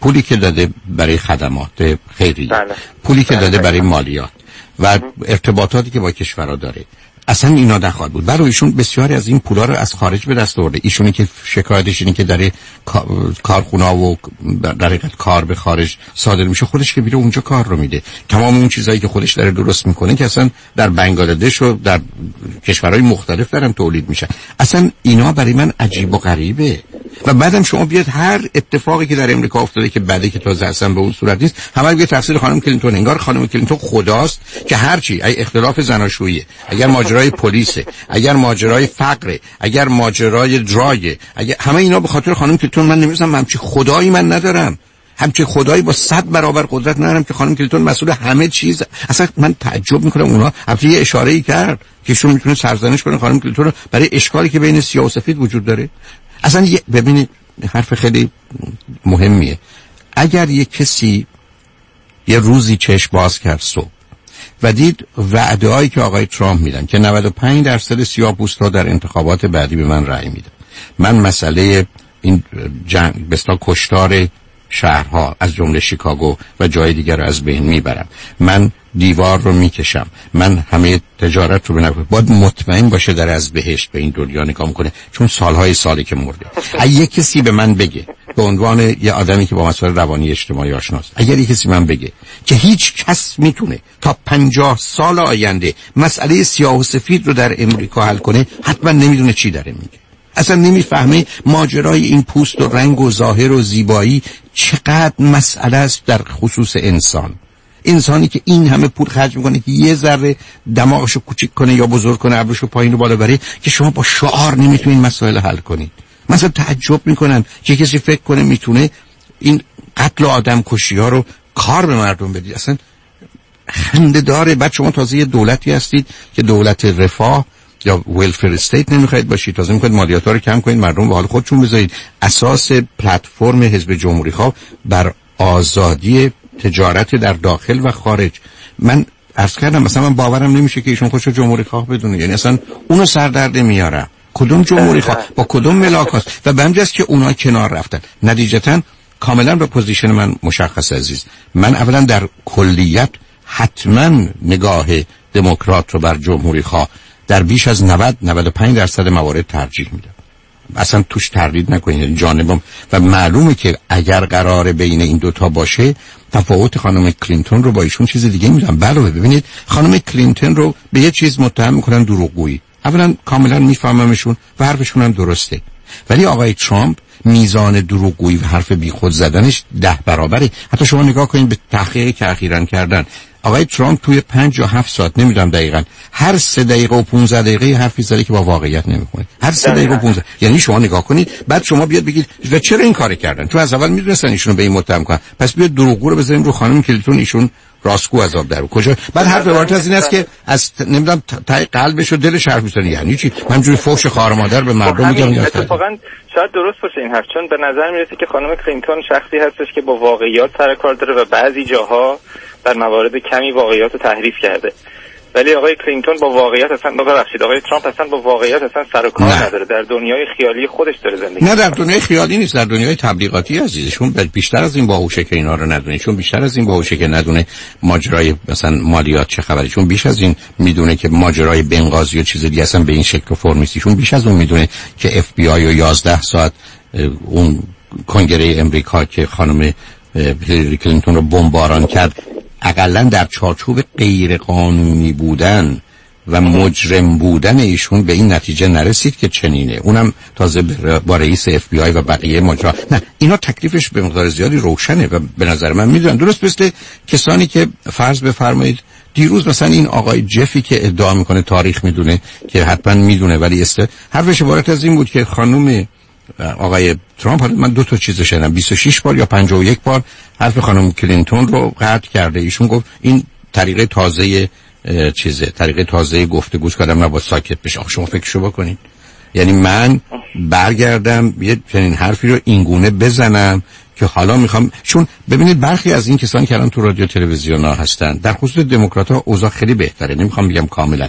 پولی که داده برای خدمات خیریه بله. پولی که بله، داده برای بله. مالیات و ارتباطاتی که با کشورها داره اصلا اینا نخواهد بود. برای ایشون بسیاری از این پولا رو از خارج به دست آورده. ایشونی که شکایتش اینه که در کارخونه و در کار به خارج صادر میشه خودش که میره اونجا کار رو میده. تمام اون چیزایی که خودش داره درست می‌کنه که اصلا در بنگلادش و در کشورهای مختلف دارن تولید میشن. اصلا اینا برای من عجیب و غریبه. و بعدم شما بیاد هر اتفاقی که در امریکا افتاده که بعدی که تازه اصلا به اون صورت نیست همه بیاد تفسیر خانم کلینتون. انگار خانم کلینتون خداست که هرچی ای اختلاف زناشویی. اگر ماجرای پلیسه اگر ماجرای فقره اگر ماجرای drug ه اگر همه اینا به خاطر خانم کلینتون من نمی‌دونم همچی خدایی من ندارم. همچه خدایی با صد برابر قدرت ندارم که خانم کلینتون مسئول همه چیز. اصلا من تعجب می‌کنم اونا البته یه اشاره ای کرد که شما می‌تونه سرزنش کنه خانم کلینتون رو. برای اشکالی که بین سیاه و سفید وجود داره. اصلا ببینید حرف خیلی مهمیه. اگر یه کسی یه روزی چشم باز کرد صبح و دید وعده هایی که آقای ترامپ میدن که 95 درصد سیاه ها در انتخابات بعدی به من رأی میدن. من مسئله این جنگ بستا کشتار شهرها از جمله شیکاگو و جای دیگر رو از بین می‌برم. من دیوار رو می‌کشم. من همه تجارت رو بنفر باید مطمئن باشه در از بهشت به این دنیا نگاه کنه چون سالهای سالی که مرده. اگه کسی به من بگه به عنوان یه آدمی که با مسائل روانی اجتماعی آشناست اگر یه کسی من بگه که هیچ کس می‌تونه تا پنجاه سال آینده مسئله سیاه و سفید رو در امریکا حل کنه حتما نمی‌دونه چی داره میگه. اصلا نمی‌فهمه ماجرای این پوست و رنگ و ظاهر و زیبایی چقدر مسئله است در خصوص انسان. انسانی که این همه پول خرج می‌کنه که یه ذره دماغشو کوچیک کنه یا بزرگ کنه ابروشو پایین و بالا بره که شما با شعار نمی‌تونید مسائل حل کنید مثلا تعجب می‌کنن که کسی فکر کنه می‌تونه این قتل آدم کشی ها رو کار به مردم بدید اصلا خنده داره بعد شما تازه یه دولتی هستید که دولت رفاه. یا ویلفر استیت نمی‌خواید باشید تازه می‌خواید مالیات رو کم کنید مردم به حال خودشون بذارید. اساس پلتفرم حزب جمهوری خواه بر آزادی تجارت در داخل و خارج. من عرض کردم مثلا من باورم نمیشه که ایشون خودشو جمهوری خواه بدونه. یعنی اصلا اونو سر در نمیارم کدوم جمهوری خواه؟ با کدوم ملاک هست و به که اونا کنار رفتن. نتیجتا کاملا به position من مشخص عزیز. من اولا در کلیت حتما نگاه دموکرات رو بر جمهوری خواه در بیش از 90 95 درصد موارد ترجیح میدم اصلا توش تردید نکنید جانبم. و معلومه که اگر قرار بین این دوتا باشه تفاوت خانم کلینتون رو با ایشون چیز دیگه می‌دونم. بله ببینید خانم کلینتون رو به یه چیز متهم می‌کنن دروغگویی. اولا کاملا میفهممشون و حرفشون هم درسته. ولی آقای ترامپ میزان دروغگویی و حرف بیخود زدنش ده برابره. حتی شما نگاه کنید به تحقیقی که اخیرا کردن. آقای ترامپ توی پنج یا هفت ساعت نمی‌دونم دقیقا. هر سه دقیقه و 15 دقیقه حرفی زده که با واقعیت نمی‌کنه هر سه دقیقه و 15 یعنی شما نگاه کنید بعد شما بیاد بگید و چرا این کار کردن؟ تو از اول می‌دونستن ایشونو به این متهم کنن. پس بیاد دروغگو رو بزنیم رو خانم کلیتون ایشون راستگو عذاب در کجا؟ بعد حرف عبارت از این است که از نمی‌دونم تای قلبش و دلش حرف می‌زنه. یعنی چی؟ من جوری فوش خواهر مادر به مردم میگم اتفاقا شاید درست باشه این حرف چون به نظر می‌رسه که خانم کلینتون شخصی هستش که با واقعیات سر کار داره و بعضی جاها در موارد کمی واقعیات رو تحریف کرده. ولی آقای کلینتون با واقعیت اصلا ببخشید. آقای ترامپ اصلا با واقعیت اصلا سر کار نداره. در دنیای خیالی خودش داره زندگی نه در دنیای خیالی نیست. در دنیای تبلیغاتی عزیزشون بیشتر از این باهوشه که اینا رو ندونه. چون بیشتر از این باهوشه که ندونه ماجرای مثلا مالیات چه خبره. چون بیش از این می‌دونه که ماجرای بنغازی و چیز دیگه اصلا به این شکل و فرم نیست ایشون بیش از اون می‌دونه که اف بی آی و 11 ساعت اون کنگره امریکا که خانم کلینتون رو بمباران کرد. اقلا در چارچوب غیر قانونی بودن و مجرم بودن ایشون به این نتیجه نرسید که چنینه. اونم تازه با رئیس اف بی آی و بقیه ماجرا. نه اینا تکلیفش به مقدار زیادی روشنه و به نظر من می‌دونم. درست مثل کسانی که فرض بفرمایید دیروز مثلا این آقای جفی که ادعا می‌کنه تاریخ می‌دونه که حتما می‌دونه ولی است حرفش عبارت از این بود که خانم آقای ترامپ من دو تا چیز شنیدم. 26 بار یا 51 بار حرف خانم کلینتون رو قطع کرده. ایشون گفت این طریقه تازه چیزه طریقه تازه گفتگوش کردم نباید ساکت بشه. شما فکرشو بکنید. یعنی من برگردم یه چنین حرفی رو اینگونه بزنم. که حالا می‌خوام چون ببینید برخی از این کسانی که الان تو رادیو تلویزیون ها هستن در خصوص دموکرات ها اوضاع خیلی بهتره نمی‌خوام بگم کاملا.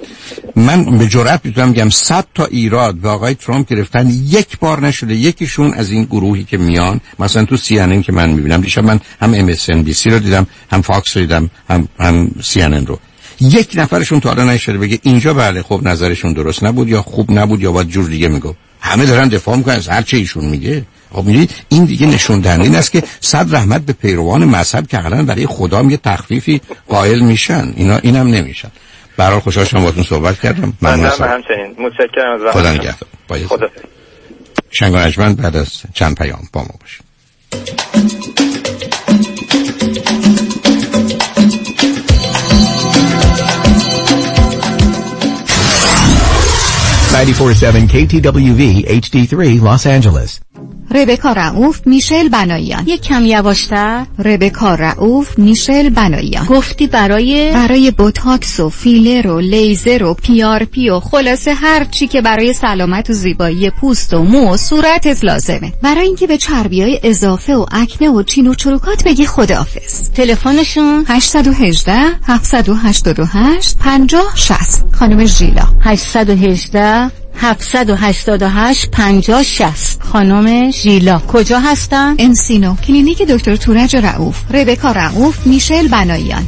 من به جرئت می‌تونم بگم 100 تا ایراد به آقای ترامپ گرفتن یک بار نشده یکیشون از این گروهی که میان مثلا تو سی که من می‌بینم دیشب من هم ام اس رو دیدم هم فاکس رو دیدم هم هم سی رو. یک نفرشون تا حالا نشده بگه اینجا بله خب نظرشون درست نبود یا خوب نبود یا باید جور دیگه میگو همه دارن دفاع می‌کنن از هر چه ایشون میگه. خب می‌دید این دیگه نشون دهنده این است که صد رحمت به پیروان مذهب که حالا برای خدا یه تخفیفی قائل میشن. اینا اینم نمیشن. برای خوشحال شما باهاتون صحبت کردم. من همچنین. متشکرم از خدا نگهدار. خدا شنگ بعد از چند پیام با ما باشید. 947 KTWV HD3 Los Angeles. ربکا رعوف میشل بناییان یک کم یواشتر. ربکا رعوف میشل بناییان گفتی برای برای بوتاکس و فیلر و لیزر و PRP و خلاصه هر چی که برای سلامت و زیبایی پوست و مو و صورتت لازمه. برای اینکه به چربی های اضافه و اکنه و چین و چروکات بگی خداحافظ. تلفنشون؟ 818 788 50 60 خانم ژیلا. 818 788 50 60 خانم ژیلا. کجا هستن؟ انسینو کلینیک دکتر تورج رعوف ربکا رعوف میشل بناییان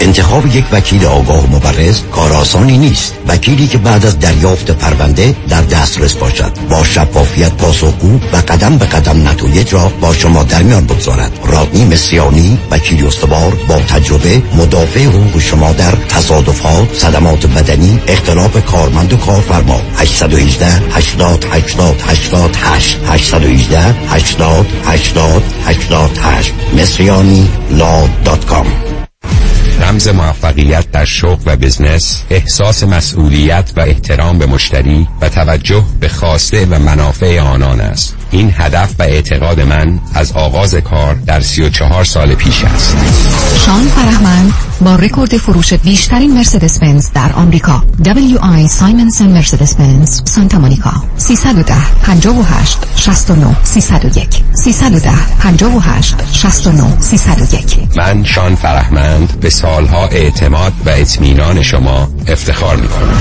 انتخاب یک وکیل آگاه و مبرز کار آسانی نیست وکیلی که بعد از دریافت پرونده در دسترس باشد با شفافیت پاسخگو و قدم به قدم نتایج را با شما در میان بگذارد رادنی مصریانی وکیل استوار با تجربه مدافع حقوق شما در تصادفات صدمات بدنی اختلاف کارمند و کارفرما 818 80 80 88 818 80 80 88 مصریانی لا دات کام رمز موفقیت در شغل و بزنس احساس مسئولیت و احترام به مشتری و توجه به خواسته و منافع آنان است. این هدف و اعتقاد من از آغاز کار در 34 سال پیش است. شان فرهمند با رکورد فروش بیشترین مرسدس بنز در آمریکا. WI سایمنسن مرسدس بنز سانتا مونیکا. 310 58 69 301 310 58 69 301 من شان فرهمند به سالها اعتماد و اطمینان شما افتخار می کنم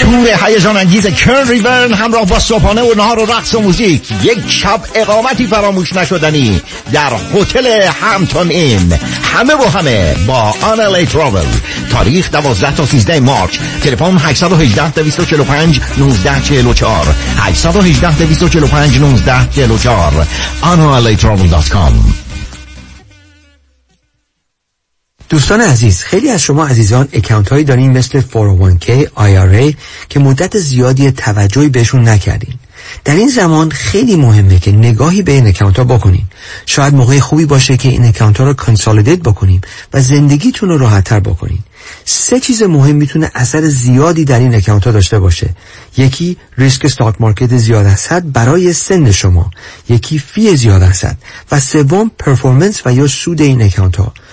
تور هیجان انگیز کرن ریورن همراه با صبحانه و نهار و رقص و موزیک یک شب اقامتی فراموش نشدنی در هتل همتون این. همه و همه با آنلی تراول. تاریخ 12 تا 13 مارچ. تلفن 818 245 1944 818 245 1944 analitravel.com دوستان عزیز خیلی از شما عزیزان اکانت هایی دارین مثل 401k IRA که مدت زیادی توجهی بهشون نکردین. در این زمان خیلی مهمه که نگاهی به این account ها بکنین. شاید موقع خوبی باشه که این account ها رو consolidate بکنیم و زندگیتون رو راحت تر بکنین. سه چیز مهم می‌تونه اثر زیادی در این account ها داشته باشه. یکی ریسک stock market زیاد هست برای سن شما. یکی fee زیاد هست و سوم performance و یا سود این account ها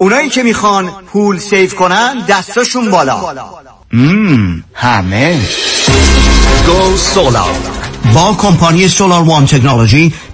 اونایی که می‌خوان پول save کنن دستاشون بالا. مم همه. Go Solar. با کمپانی Solar One Technology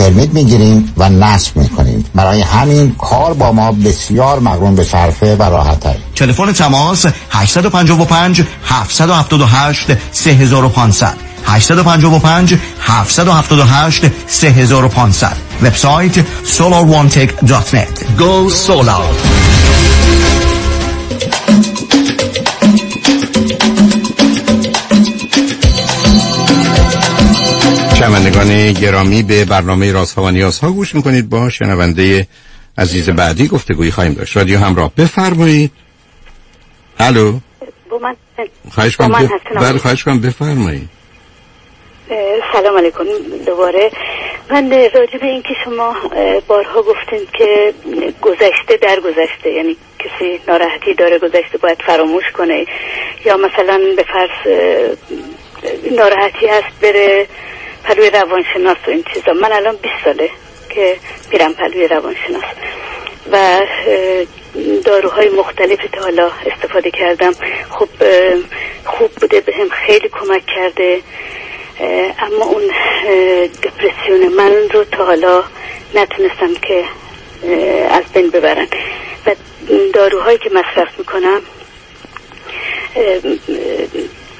permit می‌گیریم و نصب می‌کنیم. برای همین کار با ما بسیار مقرون به صرفه و راحت تر تلفن تماس 855 778 3500 855 778 3500 وبسایت solar1tech.net Go Solar. شنوندگان گرامی به برنامه رازها و نیازها گوش می‌کنید. با شنونده عزیز بعدی گفتگویی خواهیم داشت. رادیو همراه بفرمایید. الو؟ من خواهش کنم. بله خواهش کنم بفرمایید. سلام علیکم دوباره. من راجع به اینکه شما بارها گفتین که گذشته در گذشته یعنی کسی ناراحتی داره گذشته باید فراموش کنه یا مثلا به فرض ناراحتی هست بره پلوی روانشناس و این چیزا. من الان 20 ساله که میرم پلوی روانشناس. و داروهای مختلفی تا حالا استفاده کردم. اه، خوب بوده بهم خیلی کمک کرده. اما اون دپرسیون من رو تا حالا نتونستم که از بین ببرن. و داروهایی که مصرف می‌کنم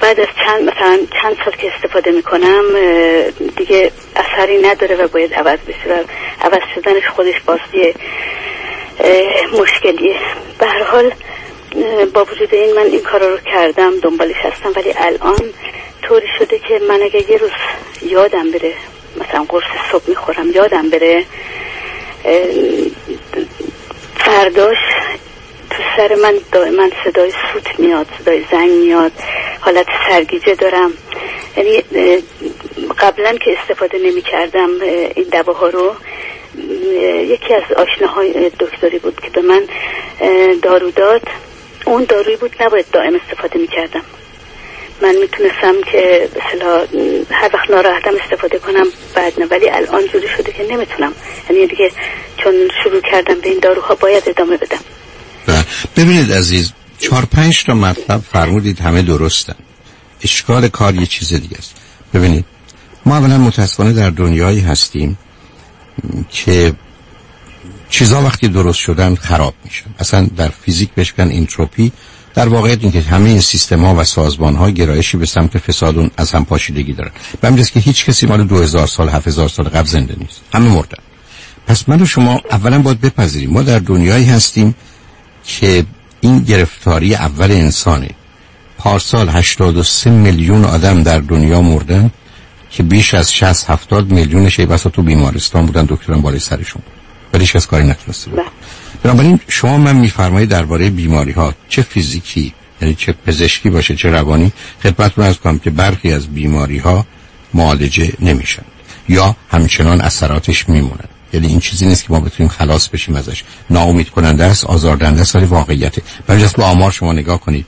بعد از چند مثلا چند سال که استفاده می‌کنم دیگه اثری نداره و باید عوض بشه و عوض شدنش خودش باز مشکلیه. به هر حال با وجود این من این کارا رو کردم دنبالش هستم ولی الان طوری شده که من اگه یه روز یادم بره مثلا قرص صبح می‌خورم یادم بره فرداش تو سر من دائما صدای سوت میاد صدای زنگ میاد. حالت سرگیجه دارم. یعنی قبلا که استفاده نمی کردم این دواها رو یکی از آشناهای دکتری بود که به من دارو داد. اون دارویی بود نباید دائم استفاده می کردم من می‌تونستم که اصطلاح هر وقت ناراحتم استفاده کنم بعد نه. ولی الان جوری شده که نمی‌تونم. یعنی دیگه چون شروع کردم به این داروها باید ادامه بدم. ببینید عزیز چهار پنج تا مطلب فرمودید همه درستن. اشکال کار یه چیز دیگه است. ببینید ما اولا متاسفانه در دنیایی هستیم که چیزها وقتی درست شدن خراب میشن اصلا در فیزیک بهش میگن اینتروپی در واقعیت این که همه این سیستم ها و سازمان ها گرایشی به سمت فساد از هم پاشیدگی دارن. و همین که هیچ کسی مال 2000 سال 7000 سال قبل زنده نیست. همه مردن. پس من شما اولا باید بپذیریم. ما در دنیایی هستیم که این گرفتاری اول انسانه. پارسال 83 میلیون آدم در دنیا مردن که بیش از 60 70 میلیونش ای بسا تو بیمارستان بودن دکتران بالای سرشون. ولی هیچ کاری نتونسته بود. بنابراین شما من میفرمایید درباره بیماری ها چه فیزیکی یعنی چه پزشکی باشه چه روانی خدمتتون از کنم که برخی از بیماری ها معالجه نمیشن یا همچنان اثراتش میمونن. یعنی این چیزی نیست که ما بتونیم خلاص بشیم ازش. ناامید کننده است آزاردهنده است ولی واقعیته. برای با آمار شما نگاه کنید.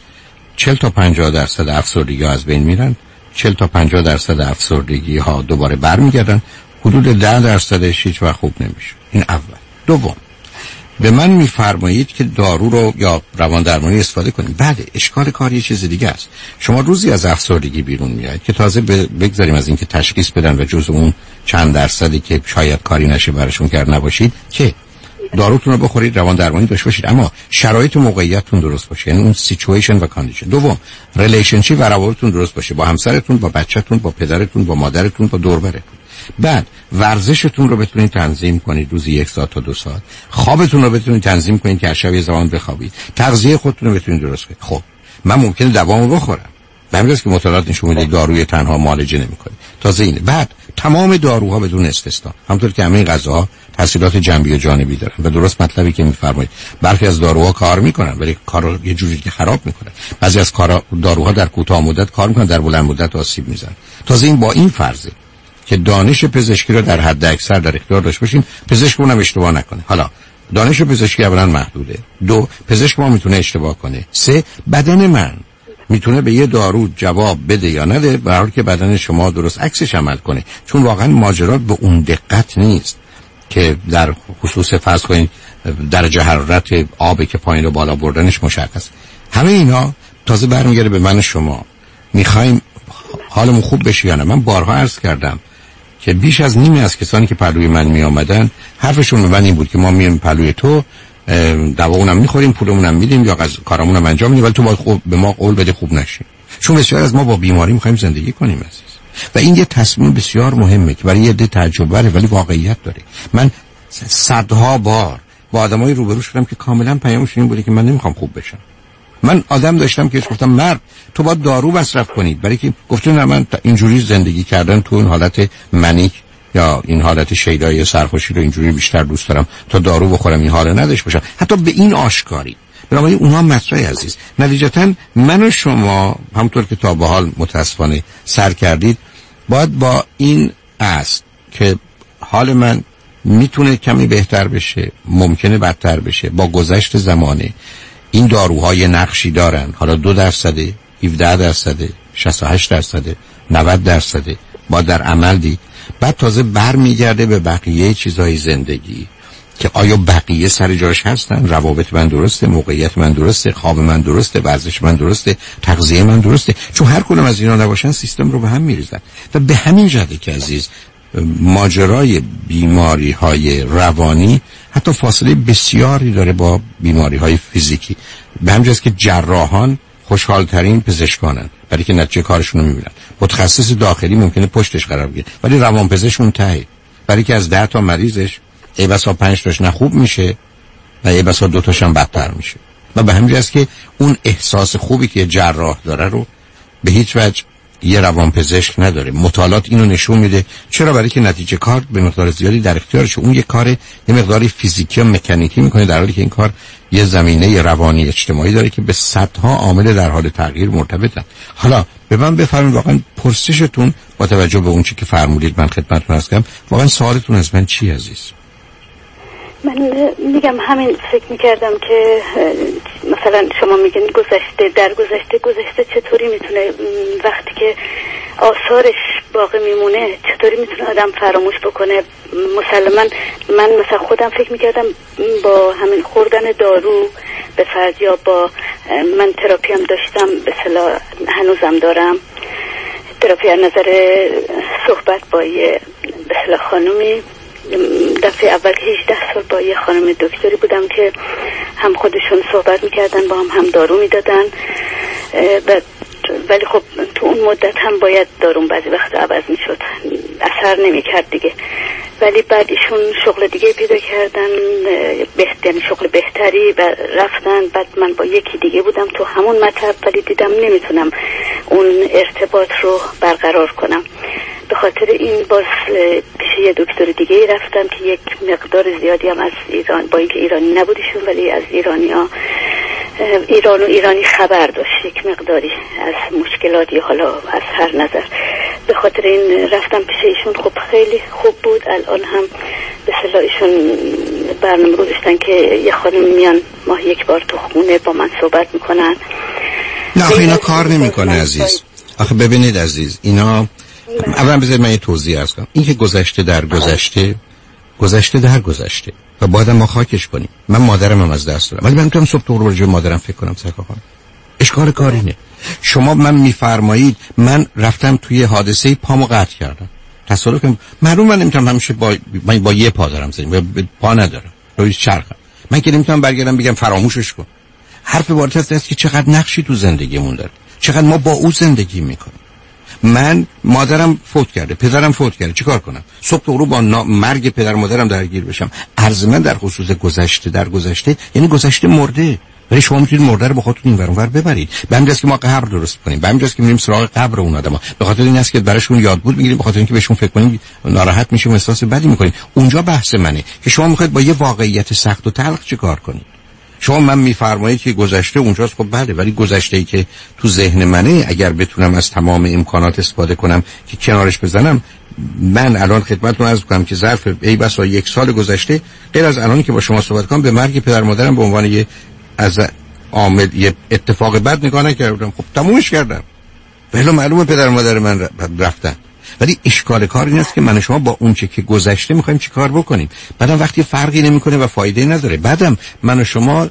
40 تا 50 درصد افسردگی از بین میرن. 40 تا 50 درصد افسردگی ها دوباره برمیگردن. حدود 10 درصدش هیچ وقت خوب نمیشه. این اول. دوم. به من میفرمایید که دارو رو یا روان درمانی استفاده کنید بله اشکال کار یه چیز دیگه است. شما روزی از افسردگی بیرون میاد که تازه بگذاریم از اینکه تشخیص بدن و جز اون چند درصدی که شاید کاری نشه براشون کرد نباشید که داروتون رو بخورید روان درمانی داشته باشید. اما شرایط و موقعیتتون درست باشه. یعنی اون situation و condition دوم relationship و روابطتون درست باشه. با همسرتون با بچهتون با پدرتون با مادرتون با دوروبرتون. بعد ورزشتون رو بتونید تنظیم کنید روزی یک ساعت تا دو ساعت. خوابتون رو بتونید تنظیم کنید که شب یه زمان بخوابید. تغذیه خودتون رو بتونید درست کنید. خب من ممکنه دوامو بخورم. به که مطالعات نشون میده داروی تنها معالجه نمی‌کنه. تازه اینه. بعد تمام داروها بدون استثنا. همونطور که همه غذاها تاثیرات جنبی و جانبی دارن. و درست مطلبی که میفرمایید. برخی از داروها کار می‌کنن ولی کار یه جوری که خراب می‌کنن. بعضی از کارا داروها در کوتاه مدت کار می‌کنن در بلند مدت آسیب می‌زنن. تازه این با این فرضه که دانش پزشکی رو در حد اکثر در اختیار داشته باشیم پزشک اونم اشتباه نکنه. حالا دانش پزشکی اولا محدوده. دو پزشک ما می‌تونه اشتباه کنه. سه بدن من می‌تونه به یه دارو جواب بده یا نده برای که بدن شما درست عکسش عمل کنه. چون واقعا ماجرات به اون دقت نیست که در خصوص فرض کنید درجه حرارت آب که پایین و بالا بردنش مشخص. همه اینا تازه برمیگرده به من شما. می‌خوایم حالمون خوب بشه یا نه؟ من بارها عرض کردم. که بیش از نیمی از کسانی که پلوی من می آمدن حرفشون به من این بود که ما میایم پلوی تو دوا اونم می‌خوریم پولمون هم میدیم یا هم انجام میدیم ولی تو باید خوب به ما قول بده خوب نشیم. چون بسیار از ما با بیماری می‌خوایم زندگی کنیم عزیز. و این یه تصمیم بسیار مهمه که برای یه ده تعجب ولی واقعیت داره. من صدها بار با آدمای روبرو شدم که کاملا پیامش این بوده که من نمی‌خوام خوب بشم. من آدم داشتم که گفتم مرد تو باید دارو مصرف کنید. برای که گفته نه من اینجوری زندگی کردن تو این حالت منیک یا این حالت شیدای سرخوشی رو اینجوری بیشتر دوست دارم تا دارو بخورم این حال نداشت باشم. حتی به این آشکاری. بنابراین اونها مطرح عزیز. نتیجتا من و شما همطور که تا به حال متاسفانه سر کردید باید با این است که حال من می‌تونه کمی بهتر بشه ممکنه بدتر بشه با گذشت زمانه. این داروهای نقشی دارن. حالا دو درصده 17 درصده 68 درصده 90 درصده. با در عمل دید بعد تازه بر میگرده به بقیه چیزهای زندگی که آیا بقیه سر جاش هستن؟ روابط من درسته موقعیت من درسته خواب من درسته ورزش من درسته تغذیه من درسته. چون هر کدوم از اینا نباشن سیستم رو به هم میریزن. و به همین جهته که عزیز ماجرای بیماری های روانی حتی فاصله بسیاری داره با بیماری های فیزیکی. به همجاست که جراحان خوشحالترین پزشکانن برای که نتیجه کارشون رو می‌بینن. متخصص داخلی ممکنه پشتش قرار بگیره. ولی روان پزشک اون ته برای که از ده تا مریضش ای بسا پنج تاش نخوب میشه و ای بسا دو تاش هم بدتر میشه. و به همین که اون احساس خوبی که جراح داره رو به هیچ وجه یه روان پزشک نداره. مطالعات اینو نشون میده. چرا؟ برای که نتیجه کار به مقدار زیادی در اختیارش. اون یه کار یه مقداری فیزیکی و مکانیکی می‌کنه در حالی که این کار یه زمینه روانی اجتماعی داره که به صدها عامل در حال تغییر مرتبطن. حالا به من بفرمایید واقعا پرسشتون با توجه به اون چی که فرمودید من خدمتتون هستم واقعا سوالتون از من چی عزیز؟ من میگم همین فکر می‌کردم که مثلا شما میگین گذشته در گذشته گذشته چطوری می‌تونه وقتی که آثارش باقی میمونه چطوری می‌تونه آدم فراموش بکنه؟ مسلما من مثلا خودم فکر می‌کردم با همین خوردن دارو به فرض یا با من تراپی هم داشتم به صلاح هنوزم دارم. تراپی از نظر صحبت با یه به خانومی. دفعه اول 18 سال با یه خانم دکتری بودم که هم خودشون صحبت می‌کردن با هم هم دارو می‌دادن ولی خب تو اون مدت هم باید دارون بعضی وقت عوض می‌شد. اثر نمی‌کرد دیگه. ولی بعد ایشون شغل دیگه پیدا کردن بهت یعنی شغل بهتری و رفتن. بعد من با یکی دیگه بودم تو همون مطب ولی دیدم نمی‌تونم اون ارتباط رو برقرار کنم. به خاطر این باز پیش یه دکتر دیگه رفتم که یک مقدار زیادی هم از ایران با اینکه ایرانی نبودیشون ولی از ایرانی ها ایران و ایرانی خبر داشت. یک مقداری از مشکلاتی حالا از هر نظر. به خاطر این رفتم پیش ایشون. خب خیلی خوب بود. الان هم به صلاح ایشون برنامه گذاشتن که یه خانم میان ماه یک بار تو خونه با من صحبت می‌کنن. نه آخه اینا کار نمی‌کنه عزیز. آخه ببینید عزیز اینا اولا بذارید من یه توضیح ارز کنم. این که گذشته در گذشته گذشته در گذشته. و باید ما خاکش کنیم. من هم از دست دارم ولی من می‌تونم صبح تو مادرم فکر کنم سرکا کنم. اشکال کارینه شما من میفرمایید من رفتم توی حادثه پامو قطع کردم. تصادف کنم. معلوم من نمی‌تونم همیشه با من با یه پا دارم زنیم پا ندارم. روی چرخم من که نمی‌تونم برگردم بگم فراموشش کن. حرف وارد هست که چقدر نقشی تو زندگیمون داره. چقدر ما با او زندگی می‌کنیم. من مادرم فوت کرده پدرم فوت کرده. چیکار کنم؟ صبح رو با مرگ پدر مادرم درگیر بشم. عرض من در خصوص گذشته در گذشته یعنی گذشته مرده. ولی شما می‌تونید مرده رو با خودتون این ور ببرید. به همین که ما قبر درست کنیم. به همین که میریم سراغ قبر اون آدما. به خاطر این است که براشون یاد بود می‌گیریم. به خاطر اینکه بهشون فکر کنیم ناراحت میشیم احساس بدی می‌کنیم. اونجا بحث منه که شما می‌خواید با یه واقعیت سخت و تلخ چیکار کنید؟ شما من میفرمایید که گذشته اونجاست. خب بله ولی گذشته ای که تو ذهن منه اگر بتونم از تمام امکانات استفاده کنم که کنارش بزنم من الان خدمتتون عرض کنم که ظرف ای بسا یک سال گذشته غیر از الان که با شما صحبت کنم به مرگ پدر مادرم به عنوان یه از عامل یه اتفاق بد نگاه نکردم. خب تمومش کردم. ولی معلومه پدر مادر من رفتن. ولی اشکال کار این است که من شما با اون چه که گذشته می‌خوایم چی کار بکنیم؟ بعدم وقتی فرقی نمی‌کنه و فایده نداره. بعدم من و شما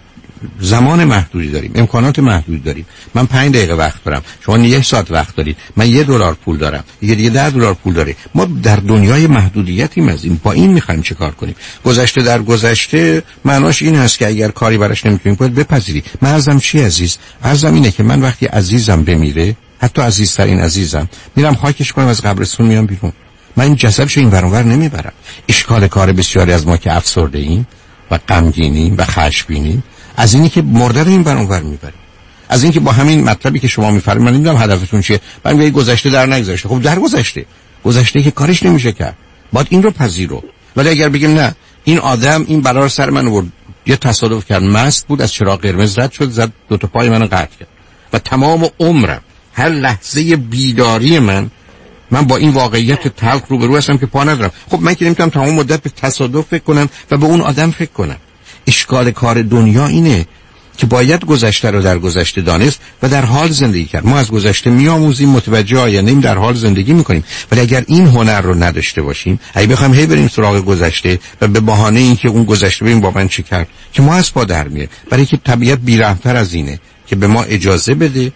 زمان محدودی داریم امکانات محدودی داریم. من پنج دقیقه وقت دارم. شما یک ساعت وقت دارید. من یه دلار پول دارم. یه دیگه ده دلار پول داره. ما در دنیای محدودیتیم از این. با این می‌خوایم چه کار کنیم؟ گذشته در گذشته معناش این هست که اگر کاری براش نمی‌تونیم کنید بپذیری. من ازم چی عزیز؟ ازم اینه که من وقتی عزیزم بمیره حتی عزیزترین عزیزم. میرم خاکش کنم از قبرستون میام بیرون. من این جسدشو این برانور نمی‌برم. اشکال کار بسیاری از ما که افسرده ایم و غمگینیم و خشمگینیم از اینی که مرده رو این برانور می‌بریم. از اینکه با همین مطلبی که شما میفرمایید من نمی‌دونم هدفتون چیه. من میگم گذشته در نگذشته. خب در گذشته. گذشته که کارش نمیشه کرد. باید این رو پذیرو. ولی اگر بگیم نه این آدم این بلا سر من آورد. یه تصادف کرد. مست بود از چراغ قرمز رد شد زد دو تا پای منو قطع کرد. و تمام عمرم هر لحظه بیداری من من با این واقعیت تلخ روبرو هستم که پا ندارم. خب من که نمی‌تونم تمام مدت به تصادف فکر کنم و به اون آدم فکر کنم. اشکال کار دنیا اینه که باید گذشته رو در گذشته دانست و در حال زندگی کرد. ما از گذشته میآموزیم متوجه آینده در حال زندگی می‌کنیم. ولی اگر این هنر رو نداشته باشیم اگه بخوایم هی بریم سراغ گذشته و به بهانه اینکه اون گذشته ببین با من چی کرد که ما از پا در میره برای که طبیعت بیرحمتر از اینه که به ما اجازه بده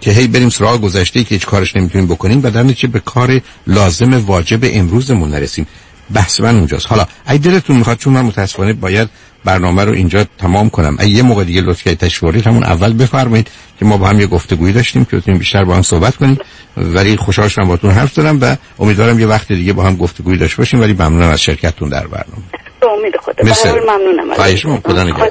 که هی بریم سراغ گذشته که هیچ کارش نمی‌تونیم بکنیم و در نتیجه به کار لازم واجب امروزمون نرسیم. بحث من اونجاست. حالا اگه دلتون می‌خواد چون من متاسفانه باید برنامه رو اینجا تمام کنم. اگه یه موقع دیگه لطفی تشوری همون اول بفرمایید که ما با هم یه گفتگویی داشتیم که بتونیم بیشتر با هم صحبت کنیم. ولی خوشحال شدم باهاتون حرف زدم و امیدوارم یه وقت دیگه با هم گفتگویی داشته باشیم. ولی ممنونم از شرکتتون در برنامه. امید خدا. ممنونم خواهش خدا نگهدار.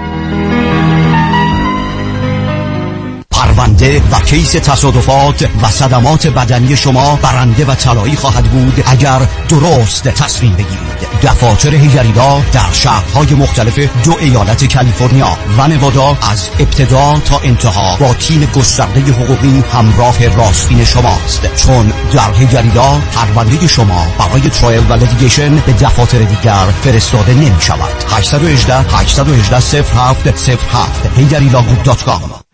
پرونده و case تصادفات و صدمات بدنی شما برنده و طلایی خواهد بود اگر درست تصمیم بگیرید. دفاتر هیجریدا در شهرهای مختلف دو ایالت کالیفرنیا و نوادا از ابتدا تا انتها با تیم گسترده حقوقی همراه راستین شماست. چون در هیجریدا پرونده شما برای trial و litigation به دفاتر دیگر فرستاده نمی شود 818 818 07 07 هیجریلاگروپ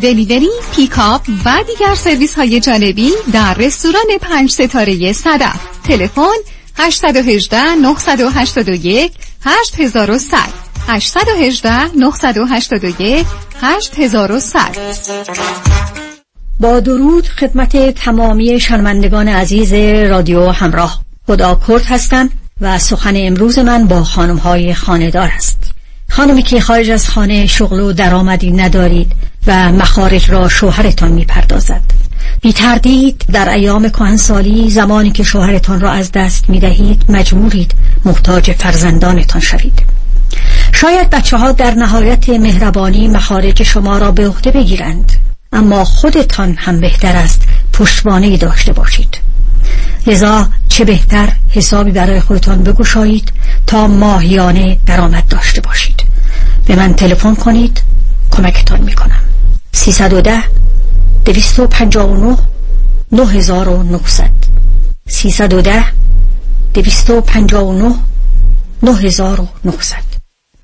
delivery، pickup و دیگر سرویس های جانبی در رستوران پنج ستاره صدف. تلفن 818 981 8100 818 981 8100 با درود خدمت تمامی شنوندگان عزیز رادیو همراه. خدا کرد هستم و سخن امروز من با خانم های خاندار است خانمی که خارج از خانه شغل و درآمدی ندارید و مخارج را شوهرتان می‌پردازد. بی تردید در ایام کهنسالی زمانی که شوهرتان را از دست می دهید مجبورید محتاج فرزندانتان شوید. شاید بچه ها در نهایت مهربانی مخارج شما را به عهده بگیرند اما خودتان هم بهتر است پشتوانه داشته باشید. لذا چه بهتر حسابی برای خودتان بگشایید تا ماهیانه درآمد داشته باشید. به من تلفن کنید. کمکتان می‌کنم. 310 259 9900 310 259 9900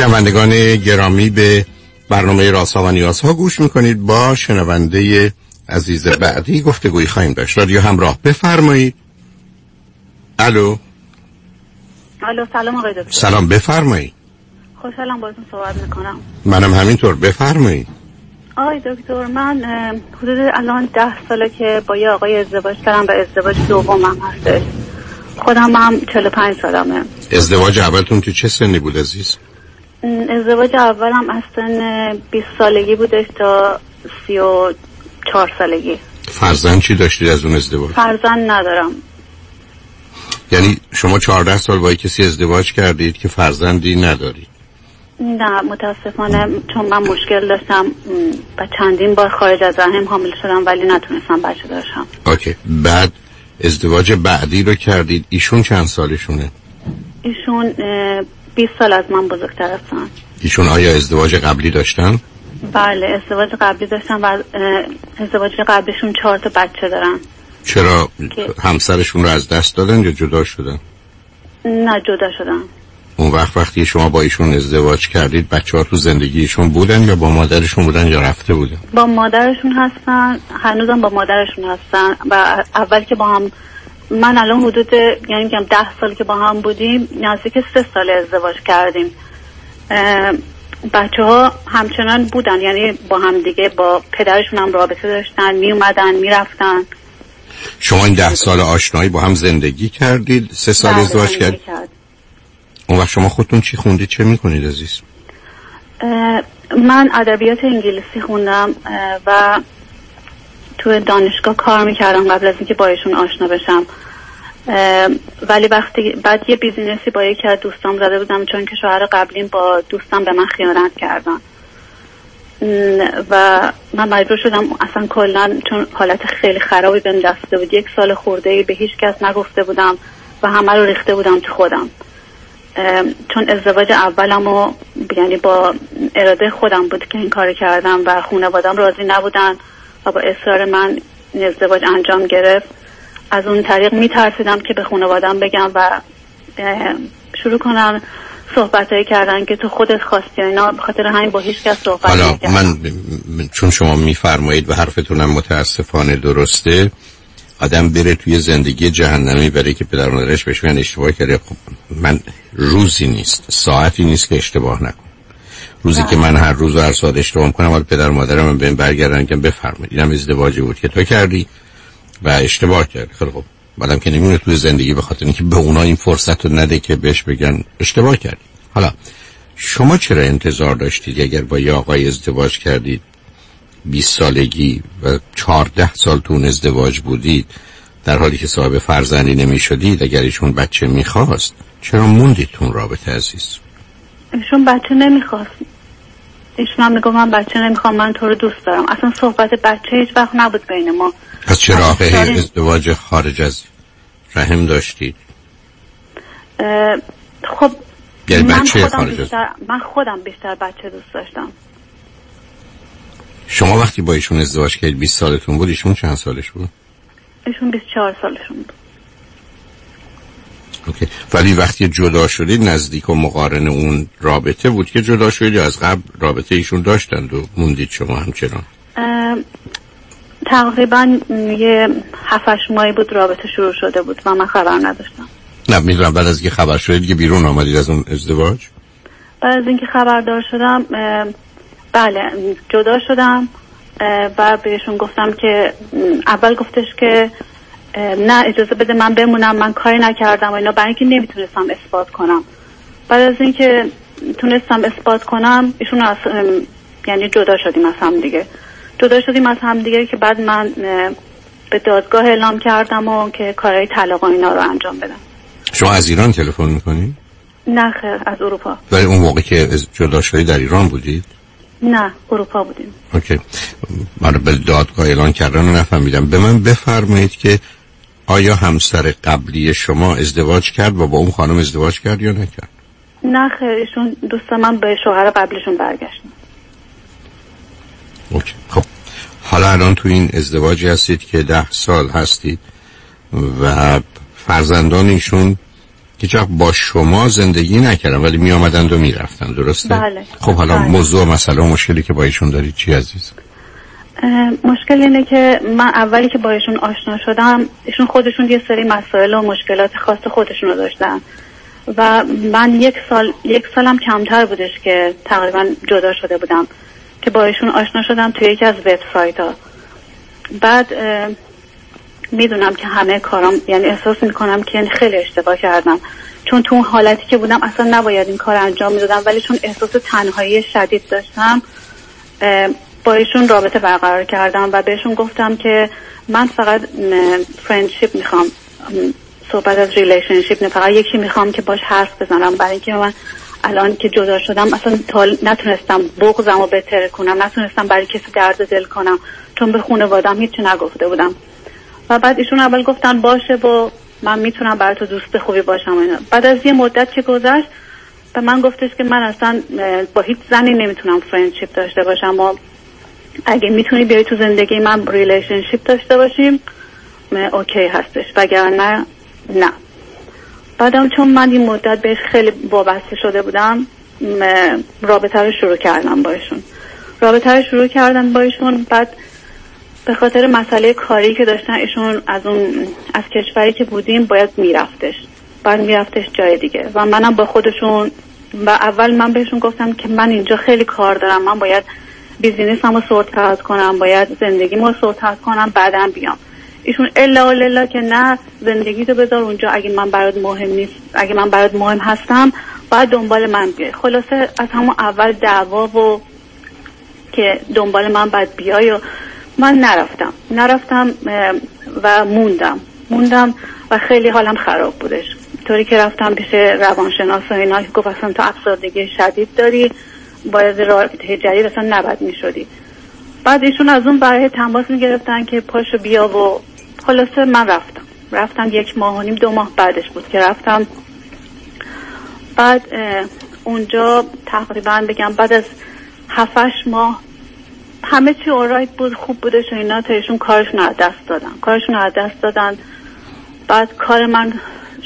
شنوندگان گرامی به برنامه راسا و نیازها گوش می‌کنید. با شنونده عزیز بعدی گفتگوی خواهیم داشت. رادیو همراه بفرمایید. الو. الو سلام آقای دکتر. سلام بفرمایید. خوشحالم بازون صحبت می‌کنم. منم همینطور بفرمایید. آقای دکتر من حدود الان ده ساله که با یه آقای ازدواج کردم و ازدواج دومم هستش. خودم هم 45 سالمه. ازدواج اولتون تو چه سنی بود عزیز؟ ازدواج اولم از سن 20 سالگی بودش تا 34 سالگی. فرزند چی داشتید از اون ازدواج؟ فرزند ندارم. یعنی شما 14 سال با کسی ازدواج کردید که فرزندی ندارید نه متاسفانه چون من مشکل داشتم و چندین بار خارج از رحم حامل شدم ولی نتونستم بچه داشتم. اوکی. بعد ازدواج بعدی رو کردید. ایشون چند سالشونه؟ ایشون 20 سال از من بزرگتر هستن ایشون آیا ازدواج قبلی داشتن؟ بله ازدواج قبلی داشتن و ازدواج قبلیشون چهار تا بچه دارن چرا همسرشون رو از دست دادن یا جدا شدن؟ نه جدا شدن اون وقت وقتی شما با ایشون ازدواج کردید بچه ها تو زندگیشون بودن یا با مادرشون بودن یا رفته بودن؟ با مادرشون هستن هنوزم با مادرشون هستن و اول که با هم من الان حدود یعنی میگم ده سال که با هم بودیم نزدیک سه سال ازدواج کردیم. بچه ها همچنان بودن یعنی با هم دیگه با پدرشون هم رابطه داشتن می اومدن می رفتن شما این ده سال آشنایی با هم زندگی کردید سه سال بله، ازدواج زندگی کرد. اون وقت شما خودتون چی خوندید؟ چه می‌کنید عزیز؟ من ادبیات انگلیسی خوندم و تو دانشگاه کار می‌کردم قبل از اینکه با ایشون آشنا بشم. ولی وقتی بعد یه بیزینسی با یکی از دوستام زده بودم چون که شوهر قبلیم با دوستم به من خیانت کردن. و من مجبور شدم اصلا کلا چون حالت خیلی خرابی بهم دسته بود یک سال خورده به هیچ کس نگفته بودم و همه رو ریخته بودم تو خودم. چون ازدواج اولم و یعنی با اراده خودم بود که این کار کردم و خانوادم راضی نبودن. و با اصرار من این ازدواج انجام گرفت. از اون طریق میترسیدم که به خانوادم بگم و شروع کنم صحبت هایی کردن که تو خودت خواستی اینا. به خاطر همین با هیچ کس صحبت حالا. من چون شما میفرمایید و حرفتونم متاسفانه درسته آدم بره توی زندگی جهنمی برای که پدر مادرش بهش اشتباه کرده. خب من روزی نیست ساعتی نیست که اشتباه نکنم. روزی که من هر روز و هر ساعت اشتباه می‌کنم حالا پدر و مادرم من بهم برگردن که بفرمایید. اینم ازدواجی بود که تو کردی و اشتباه کردی. خیلی خب بعدم که نمیونه توی زندگی به خاطر اینکه به اونا این فرصت رو نده که بهش بگن اشتباه کردی. حالا شما چرا انتظار داشتید اگر با یه آقای ازدواج کردید 20 سالگی و 14 سال تو اون ازدواج بودید در حالی که صاحب فرزندی نمی شدید اگر ایشون بچه می‌خواست چرا موندید تو اون رابطه عزیز؟ ایشون بچه نمی‌خواست. ایشون هم میگم من بچه نمی‌خوام من تو رو دوست دارم. اصلا صحبت بچه هیچ وقت نبود بین ما. پس چرا آخه. ازدواج خارج از رحم داشتید؟ خب یعنی من بچه خودم خارج بیشتر من خودم بیشتر بچه دوست داشتم. شما وقتی با ایشون ازدواج کردید 20 سالتون بود ایشون چند سالش بود؟ ایشون 24 سالشون بود. اوکی. ولی وقتی جدا شدید نزدیک و مقارن اون رابطه بود که جدا شدید از قبل رابطه ایشون داشتند و موندید شما همچنان. تقریبا یه هفتش ماهی بود رابطه شروع شده بود و من خبر نداشتم. نه می‌دونم. بعد از که خبر شدید که بیرون آمدید از اون ازدواج؟ بعد از اینکه خبردار شدم بله جدا شدم. و بهشون گفتم که اول گفتش که نه اجازه بده من بمونم من کاری نکردم و اینا. برای اینکه نمی‌تونستم اثبات کنم. بعد از اینکه تونستم اثبات کنم ایشون از یعنی جدا شدیم از هم دیگه. جدا شدیم از هم دیگه که بعد من به دادگاه اعلام کردم و که کارهای طلاق اینا رو انجام بدم. شما از ایران تلفن می‌کنی؟ نه خیر از اروپا. ولی اون موقع که جدا شدی در ایران بودید؟ نه اروپا بودیم. اوکی. من به دادگاه اعلان کردن رو نفهمیدم. به من بفرمایید که آیا همسر قبلی شما ازدواج کرد و با اون خانم ازدواج کرد یا نکرد نه خیر ایشون دوست من به شوهر قبلشون برگشت اوکی خب حالا الان تو این ازدواجی هستید که ده سال هستید و فرزندان ایشون هیچ با شما زندگی نکردن ولی می آمدند و می رفتن درسته؟ بله خب حالا بله. موضوع مسئله و مشکلی که با ایشون دارید چی عزیز؟ مشکل اینه که من اولی که با ایشون آشنا شدم ایشون خودشون یه سری مسائل و مشکلات خاص خودشون رو داشتن. و من یک سال یک سالم کمتر بودش که تقریبا جدا شده بودم که با ایشون آشنا شدم توی یکی از وبسایت ها بعد می‌دونم که همه کارم یعنی احساس می‌کنم که خیلی اشتباه کردم. چون تو اون حالتی که بودم اصلا نباید این کار انجام می‌دادم ولی چون احساس تنهایی شدید داشتم با ایشون رابطه برقرار کردم و بهشون گفتم که من فقط friendship می‌خوام. صحبت از relationship نه فقط یکی می‌خوام که باش حرف بزنم. برای اینکه من الان که جدا شدم اصلا تا نتونستم بغزم و بهتر کنم نتونستم برای کسی درد دل کنم. چون به خانوادم هیچی نگفته بودم. و بعد ایشون اول گفتن باشه و من می‌تونم برای تو دوست خوبی باشم اینا. بعد از یه مدت که گذشت به من گفتش که من اصلا با هیچ زنی نمی‌تونم friendship داشته باشم و اگه می‌تونی بیای تو زندگی من relationship داشته باشیم okay هستش. وگرنه نه. بعدم چون من این مدت بهش خیلی وابسته شده بودم رابطه رو شروع کردم با ایشون. رابطه رو شروع کردم با ایشون بعد به خاطر مسئله کاری که داشتن ایشون از اون از کشوری که بودیم باید میرفتش. بعد میرفتش جای دیگه. و منم با خودشون و اول من بهشون گفتم که من اینجا خیلی کار دارم من باید بیزینس رو سورت کنم باید زندگی رو سورت کنم بعدا بیام. ایشون الا للا که نه زندگی تو بذار اونجا. اگه من برات مهم نیست اگه من برات مهم هستم باید دنبال من بیای. خلاصه از همون اول دعوا و که دنبال من باید بیای و من نرفتم. نرفتم و موندم. موندم و خیلی حالم خراب بودش. طوری که رفتم پیش روانشناس و اینا گفت اصلا تو افسردگی شدید داری. باید رابطه جدید اصلا نبد می شدی بعد ایشون از اون برای تماس می گرفتن که پاشو بیا و خلاصه من رفتم. رفتم یک ماه و نیم دو ماه بعدش بود که رفتم. بعد اونجا تقریبا بگم بعد از هفتش ماه همه چی اورایت بود خوب بودش و اینا تا ایشون کارشون از دست دادن. کارشون از دست دادن. بعد کار من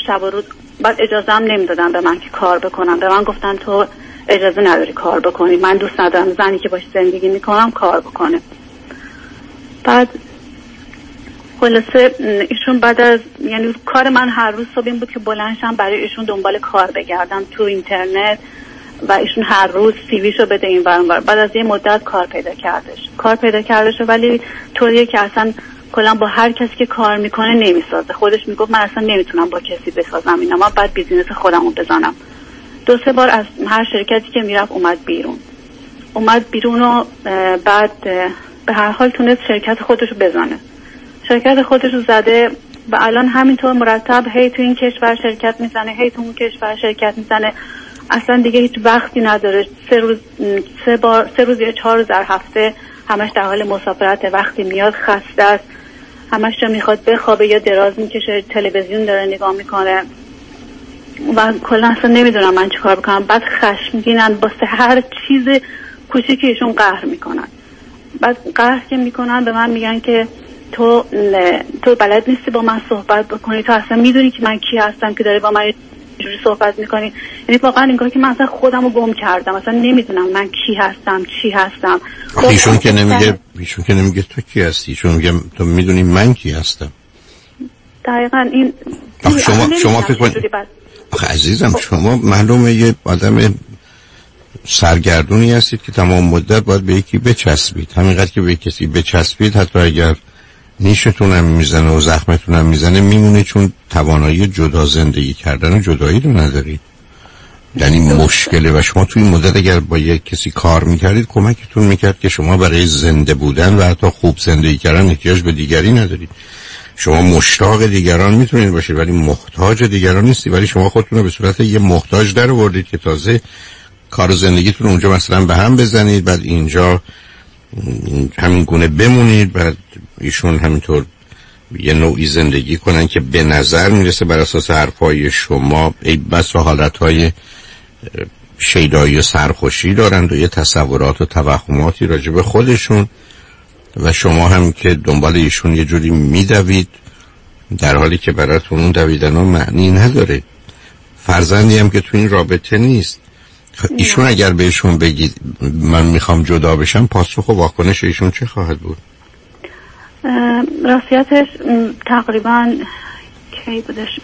شب و روز بعد اجازه هم نمی‌دادن به من که کار بکنم. به من گفتن تو اجازه نداری کار بکنی. من دوست ندارم زنی که باش زندگی می‌کنم کار بکنه. بعد خلاصه ایشون بعد از یعنی کار من هر روز صبح این بود که بلنشم برای ایشون دنبال کار بگردم تو اینترنت و ایشون هر روز سیویشو بده این برانور بعد از یه مدت کار پیدا کردش. کار پیدا کردش ولی طوریه که اصلا کلا با هر کسی که کار می‌کنه نمی‌سازه. خودش می‌گفت من اصلا نمی‌تونم با کسی بسازم اینا. من بعد بیزینس خودمو بزنم. دو سه بار از هر شرکتی که می‌رفت اومد بیرون. اومد بیرون و بعد به هر حال تونست شرکت خودش رو بزنه. شرکت خودش رو زده و الان همینطور مرتب هی تو این کشور شرکت می‌زنه هی تو اون کشور شرکت می‌زنه. اصلا دیگه هیچ وقتی نداره. سه روز سه بار سه روز یا چهار روز در هفته همش در حال مسافرت وقتی میاد خسته است. همش جا می‌خواد بخوابه یا دراز می‌کشه. تلویزیون داره نگاه می‌کنه. و کلا اصلا نمی‌دونم من چیکار بکنم. بعد خشمگینن واسه هر چیز کوچیکی ایشون قهر می‌کنن. بعد قهر که می‌کنن به من میگن که تو تو بلد نیستی با من صحبت بکنی. تو اصلا می‌دونی که من کی هستم که داره با من جوری صحبت می‌کنی. یعنی واقعا انگار که من اصلا خودم رو گم کردم. اصلا نمی‌دونم من کی هستم چی هستم. ایشون که نمیگه ایشون که نمیگه تو کی هستی؟ ایشون میگه تو می‌دونی من کی هستم. دقیقا این شما شما فکر عزیزم شما معلومه یه آدم سرگردونی هستید که تمام مدت باید به یکی بچسبید. همینقدر که به کسی بچسبید حتی اگر نیشتونم می‌زنه و زخمتونم می‌زنه میمونه چون توانایی جدا زندگی کردن و جدایی رو ندارید. یعنی مشکله و شما توی مدت اگر با یک کسی کار می‌کردید کمکتون می‌کرد که شما برای زنده بودن و حتی خوب زندگی کردن احتیاج به دیگری ندارید. شما مشتاق دیگران می‌تونید باشید ولی محتاج دیگران نیستی ولی شما خودتون رو به صورت یه محتاج در آوردید که تازه کار زندگیتون اونجا مثلا به هم بزنید بعد اینجا همین گونه بمونید بعد ایشون همینطور یه نوعی زندگی کنن که به نظر می‌رسه بر اساس حرفای شما ای بس و حالتهای شیدایی و سرخوشی دارند و یه تصورات و توهماتی راجع به خودشون. و شما هم که دنبال ایشون یه جوری میدوید در حالی که براتون اون دویدن معنی نداره. فرزندی هم که تو این رابطه نیست. خب، ایشون اگر بهشون بگید من می‌خوام جدا بشم پاسخ و واکنش ایشون چه خواهد بود؟ راستیتش تقریبا کی بودش؟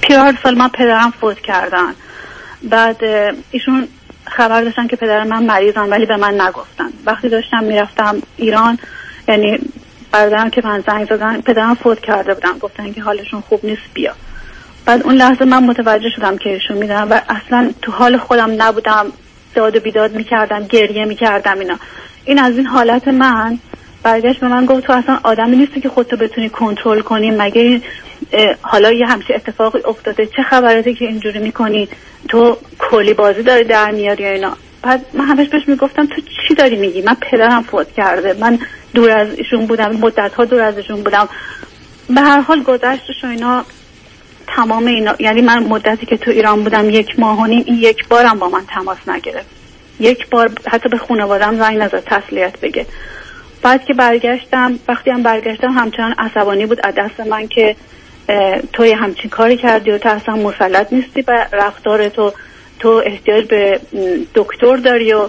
پیار سال من پدرم فوت کردن. بعد ایشون خبر داشتن که پدر من ولی به من نگفتن. وقتی داشتم می‌رفتم ایران یعنی برادرم که من زنگ زدن پدرم فوت کرده بودن. گفتن که حالشون خوب نیست بیا. بعد اون لحظه من متوجه شدم که ایشون می‌دونم و اصلا تو حال خودم نبودم. داد و بیداد می‌کردم گریه می‌کردم اینا. این از این حالت من. برگشت به من گفت تو اصلا آدمی نیستی که خودتو بتونی کنترل کنی. مگه حالا یه همچی اتفاقی افتاده. چه خبراتی که اینجوری می‌کنی؟ تو کلی بازی داری در میاری یا اینا؟ بعد من همش بهش می‌گفتم تو چی داری میگی؟ من پدرم فوت کرده. من دور از ایشون بودم مدت ها دور از ایشون بودم. به هر حال گذشتش و اینا تمام اینا. یعنی من مدتی که تو ایران بودم یک ماه و این یک بارم با من تماس نگرفت. یک بار حتی به خانوادم زنگ نزد تسلیت بگه. بعد که برگشتم وقتی هم برگشتم همچنان عصبانی بود از دست من که تو یه همچین کاری کردی و تو اصلا مسلط نیستی به رفتار تو تو احتیاج به دکتر داری و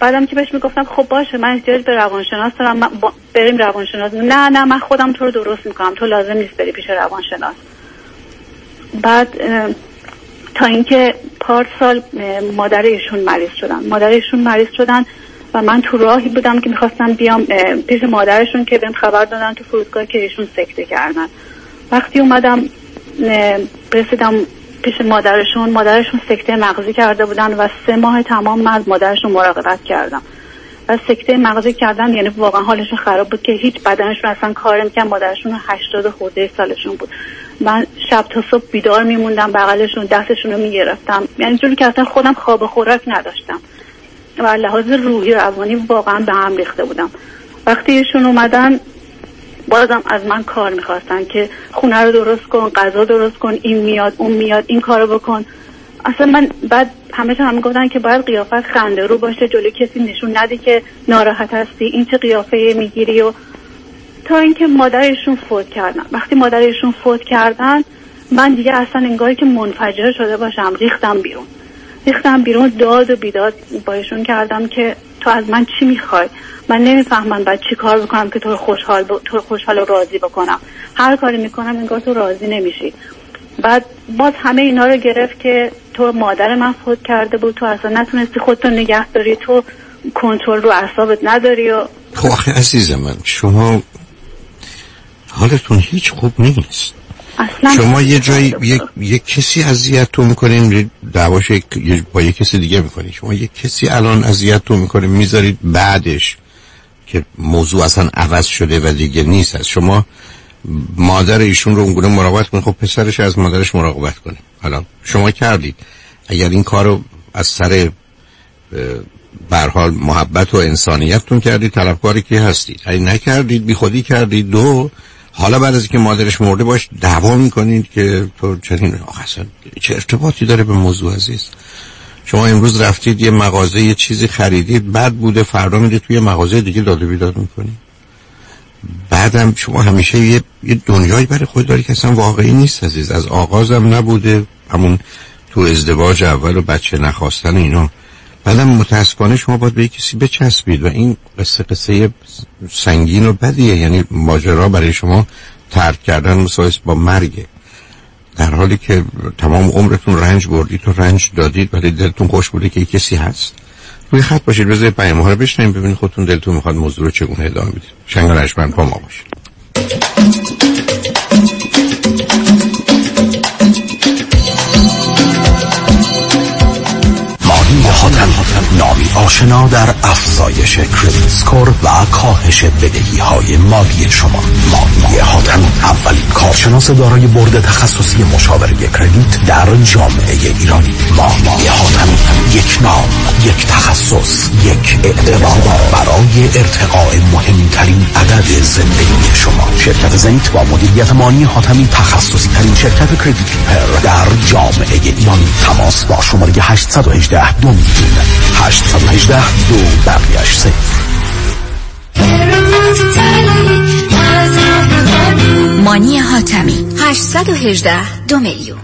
بعدم که بهش می‌گفتم خب باشه من احتیاج به روانشناس دارم بریم روانشناس. نه نه من خودم تو رو درست می‌کنم تو لازم نیست بری پیش روانشناس. بعد تا اینکه پار سال مادر ایشون مریض شدن. مادر ایشون مریض شدن و من تو راهی بودم که می‌خواستم بیام پیش مادرشون که بهم خبر دادن تو فرودگاه که ایشون سکته کردن. وقتی اومدم رسیدم پیش مادرشون مادرشون سکته مغزی کرده بودن و سه ماه تمام من مادرشون مراقبت کردم. و سکته مغزی کردن یعنی واقعا حالشون خراب بود که هیچ بدنشون اصلا کار نمی‌کرد. مادرشون 80 خورده سالشون بود. من شب تا صبح بیدار میموندم بغلشون دستشون رو می‌گرفتم. یعنی جوری که اصلا خودم خواب خوراک نداشتم. و لحاظ روحی روانی واقعا به هم ریخته بودم. وقتی ایشون اومدن بازم از من کار می‌خواستن که خونه رو درست کن غذا درست کن این میاد اون میاد این کارو بکن. اصلا من بعد همه هم گفتن که باید قیافت خنده رو باشه جلوی کسی نشون ندی که ناراحت هستی این چه قیافه می‌گیری و تا اینکه مادرشون فوت کردن. وقتی مادرشون فوت کردن من دیگه اصلا انگاری که منفجر شده باشم ریختم بیرون. ریختم بیرون داد و بیداد بایشون کردم که تو از من چی می‌خوای؟ من نمی‌فهمم بعد چی کار بکنم که تو خوشحال ب... تو خوشحال و راضی بکنم. هر کاری می‌کنم انگار تو راضی نمیشی. بعد باز همه اینا رو گرفت که تو مادر من فوت کرده بود. تو اصلا نتونستی خودتو نگه داری. تو کنترل رو اعصابت نداری و خب آخه عزیز من شما حالتون هیچ خوب نیست. شما یه جایی یک, یک کسی اذیتتون می‌کنین دعواش با یک کسی دیگه می‌کنین شما یک کسی الان اذیتتون می‌کنه می‌ذارید بعدش که موضوع اصلا عوض شده و دیگه نیست. از شما مادر ایشون رو اونگونه مراقبت کنید. خب پسرش از مادرش مراقبت کنه. حالا شما کردید اگر این کار رو از سر برحال محبت و انسانیتتون کردید طلبکاری که هستید. اگه نکردید بی خودی کردید دو حالا بعد از اینکه مادرش مرده باش دعوا می‌کنید که تو چنین اصلا چه ارتباطی داره به موضوع عزیز؟ شما امروز رفتید یه مغازه یه چیزی خریدید بعد بوده فردا میده توی مغازه دیگه داده بیداد می‌کنید بعدم شما همیشه یه, یه دنیایی برای خود داری که اصلا واقعی نیست عزیز. از آغازم نبوده همون تو ازدواج اول و بچه نخواستن اینا. بعدم متاسفانه شما باید به کسی بچسبید و این قصه قصه سنگین و بدیه. یعنی ماجرا برای شما ترک کردن مسایس با مرگه در حالی که تمام عمرتون رنج بردید و رنج دادید ولی دلتون خوش بوده که کسی هست. روی خط باشید بذارید پیام ها رو بشنیم ببینید خودتون دلتون می‌خواد موضوع رو چگونه ادامه بدید. شنگ رشمن با ما باشید. حاتم نامی آشنا در افزایش کردیت سکور و کاهش بدهی های مالی شما. مانی حاتم اولین کارشناس دارای برد تخصصی مشاوره کردیت در جامعه ایرانی. مانی حاتم یک نام یک تخصص یک اعتبار. برای ارتقاء مهمترین عدد زندگی شما. شرکت زنیت با مدیریت مانی حاتمی تخصصی ترین شرکت کردیت در جامعه ایرانی. تماس با شماره 818 دو میلیون. 818 دو بقیش صفر. مانی حاتمی. 818 دو میلیون.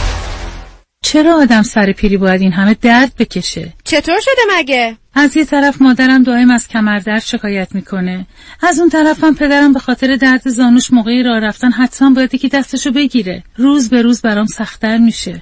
چرا آدم سر پیری باید این همه درد بکشه؟ چطور شده مگه؟ از یه طرف مادرم دائم از کمردرد شکایت می‌کنه از اون طرفم پدرم به خاطر درد زانوش موقعی راه رفتن حتما باید که دستشو بگیره روز به روز برام سختتر میشه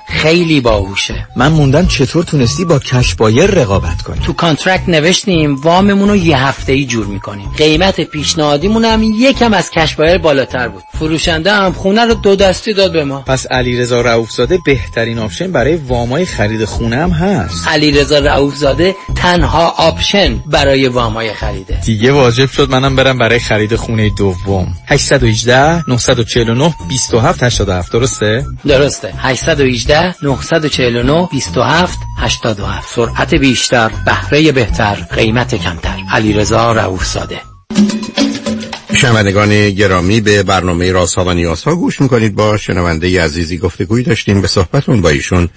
خیلی باهوشه. من موندم چطور تونستی با cash buyer رقابت کنی. تو contract نوشتیم واممون رو یه هفته ای جور می‌کنیم. قیمت پیشنهادیمون هم یکم از cash buyer بالاتر بود. فروشنده هم خونه رو دو دستی داد به ما. پس علیرضا رؤوفزاده بهترین option برای وامای خرید خونه هم هست. علیرضا رؤوفزاده تنها option برای وامای خریده. دیگه واجب شد منم برم برای خرید خونه دوم. 818 949 27 87 درسته؟ درسته. 818 949 27 87 سرعت بیشتر بهره بهتر قیمت کمتر. علیرضا رؤوف زاده شنوندگان گرامی به برنامه راسا و نیاسا گوش می‌کنید. با شنونده عزیزی گفتگوی داشتیم. به صحبتون با ایشون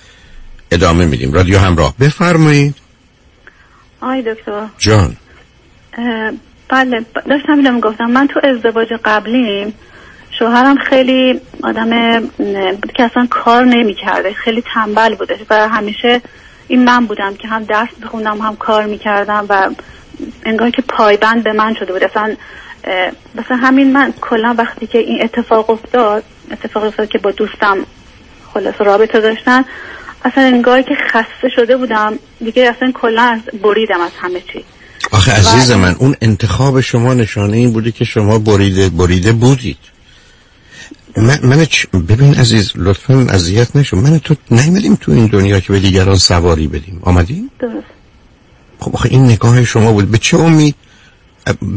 ادامه میدیم. رادیو همراه بفرمایید. آی دکتر. جان. بله داشتم می‌گفتم. من تو ازدواج قبلیم. شوهرم خیلی آدم بود که اصلا کار نمی‌کرده خیلی تنبل بوده و همیشه این من بودم که هم درس بخوندم هم کار می‌کردم و انگار که پایبند به من شده بود. اصلا مثلا همین من کلا وقتی که این اتفاق افتاد اتفاق افتاد که با دوستم خلاص رابطه داشتن اصلا انگار که خسته شده بودم. دیگه اصلا کلا بریدم از همه چی. آخه عزیز من اون انتخاب شما نشانه این بوده که شما بریده بریده بودید. من, من ببین عزیز لطفا اذیت نشو. من تو نیمدیم تو این دنیا که به دیگران سواری بدیم. آمدیم درست. خب آخه این نگاه شما بود. به چه امید؟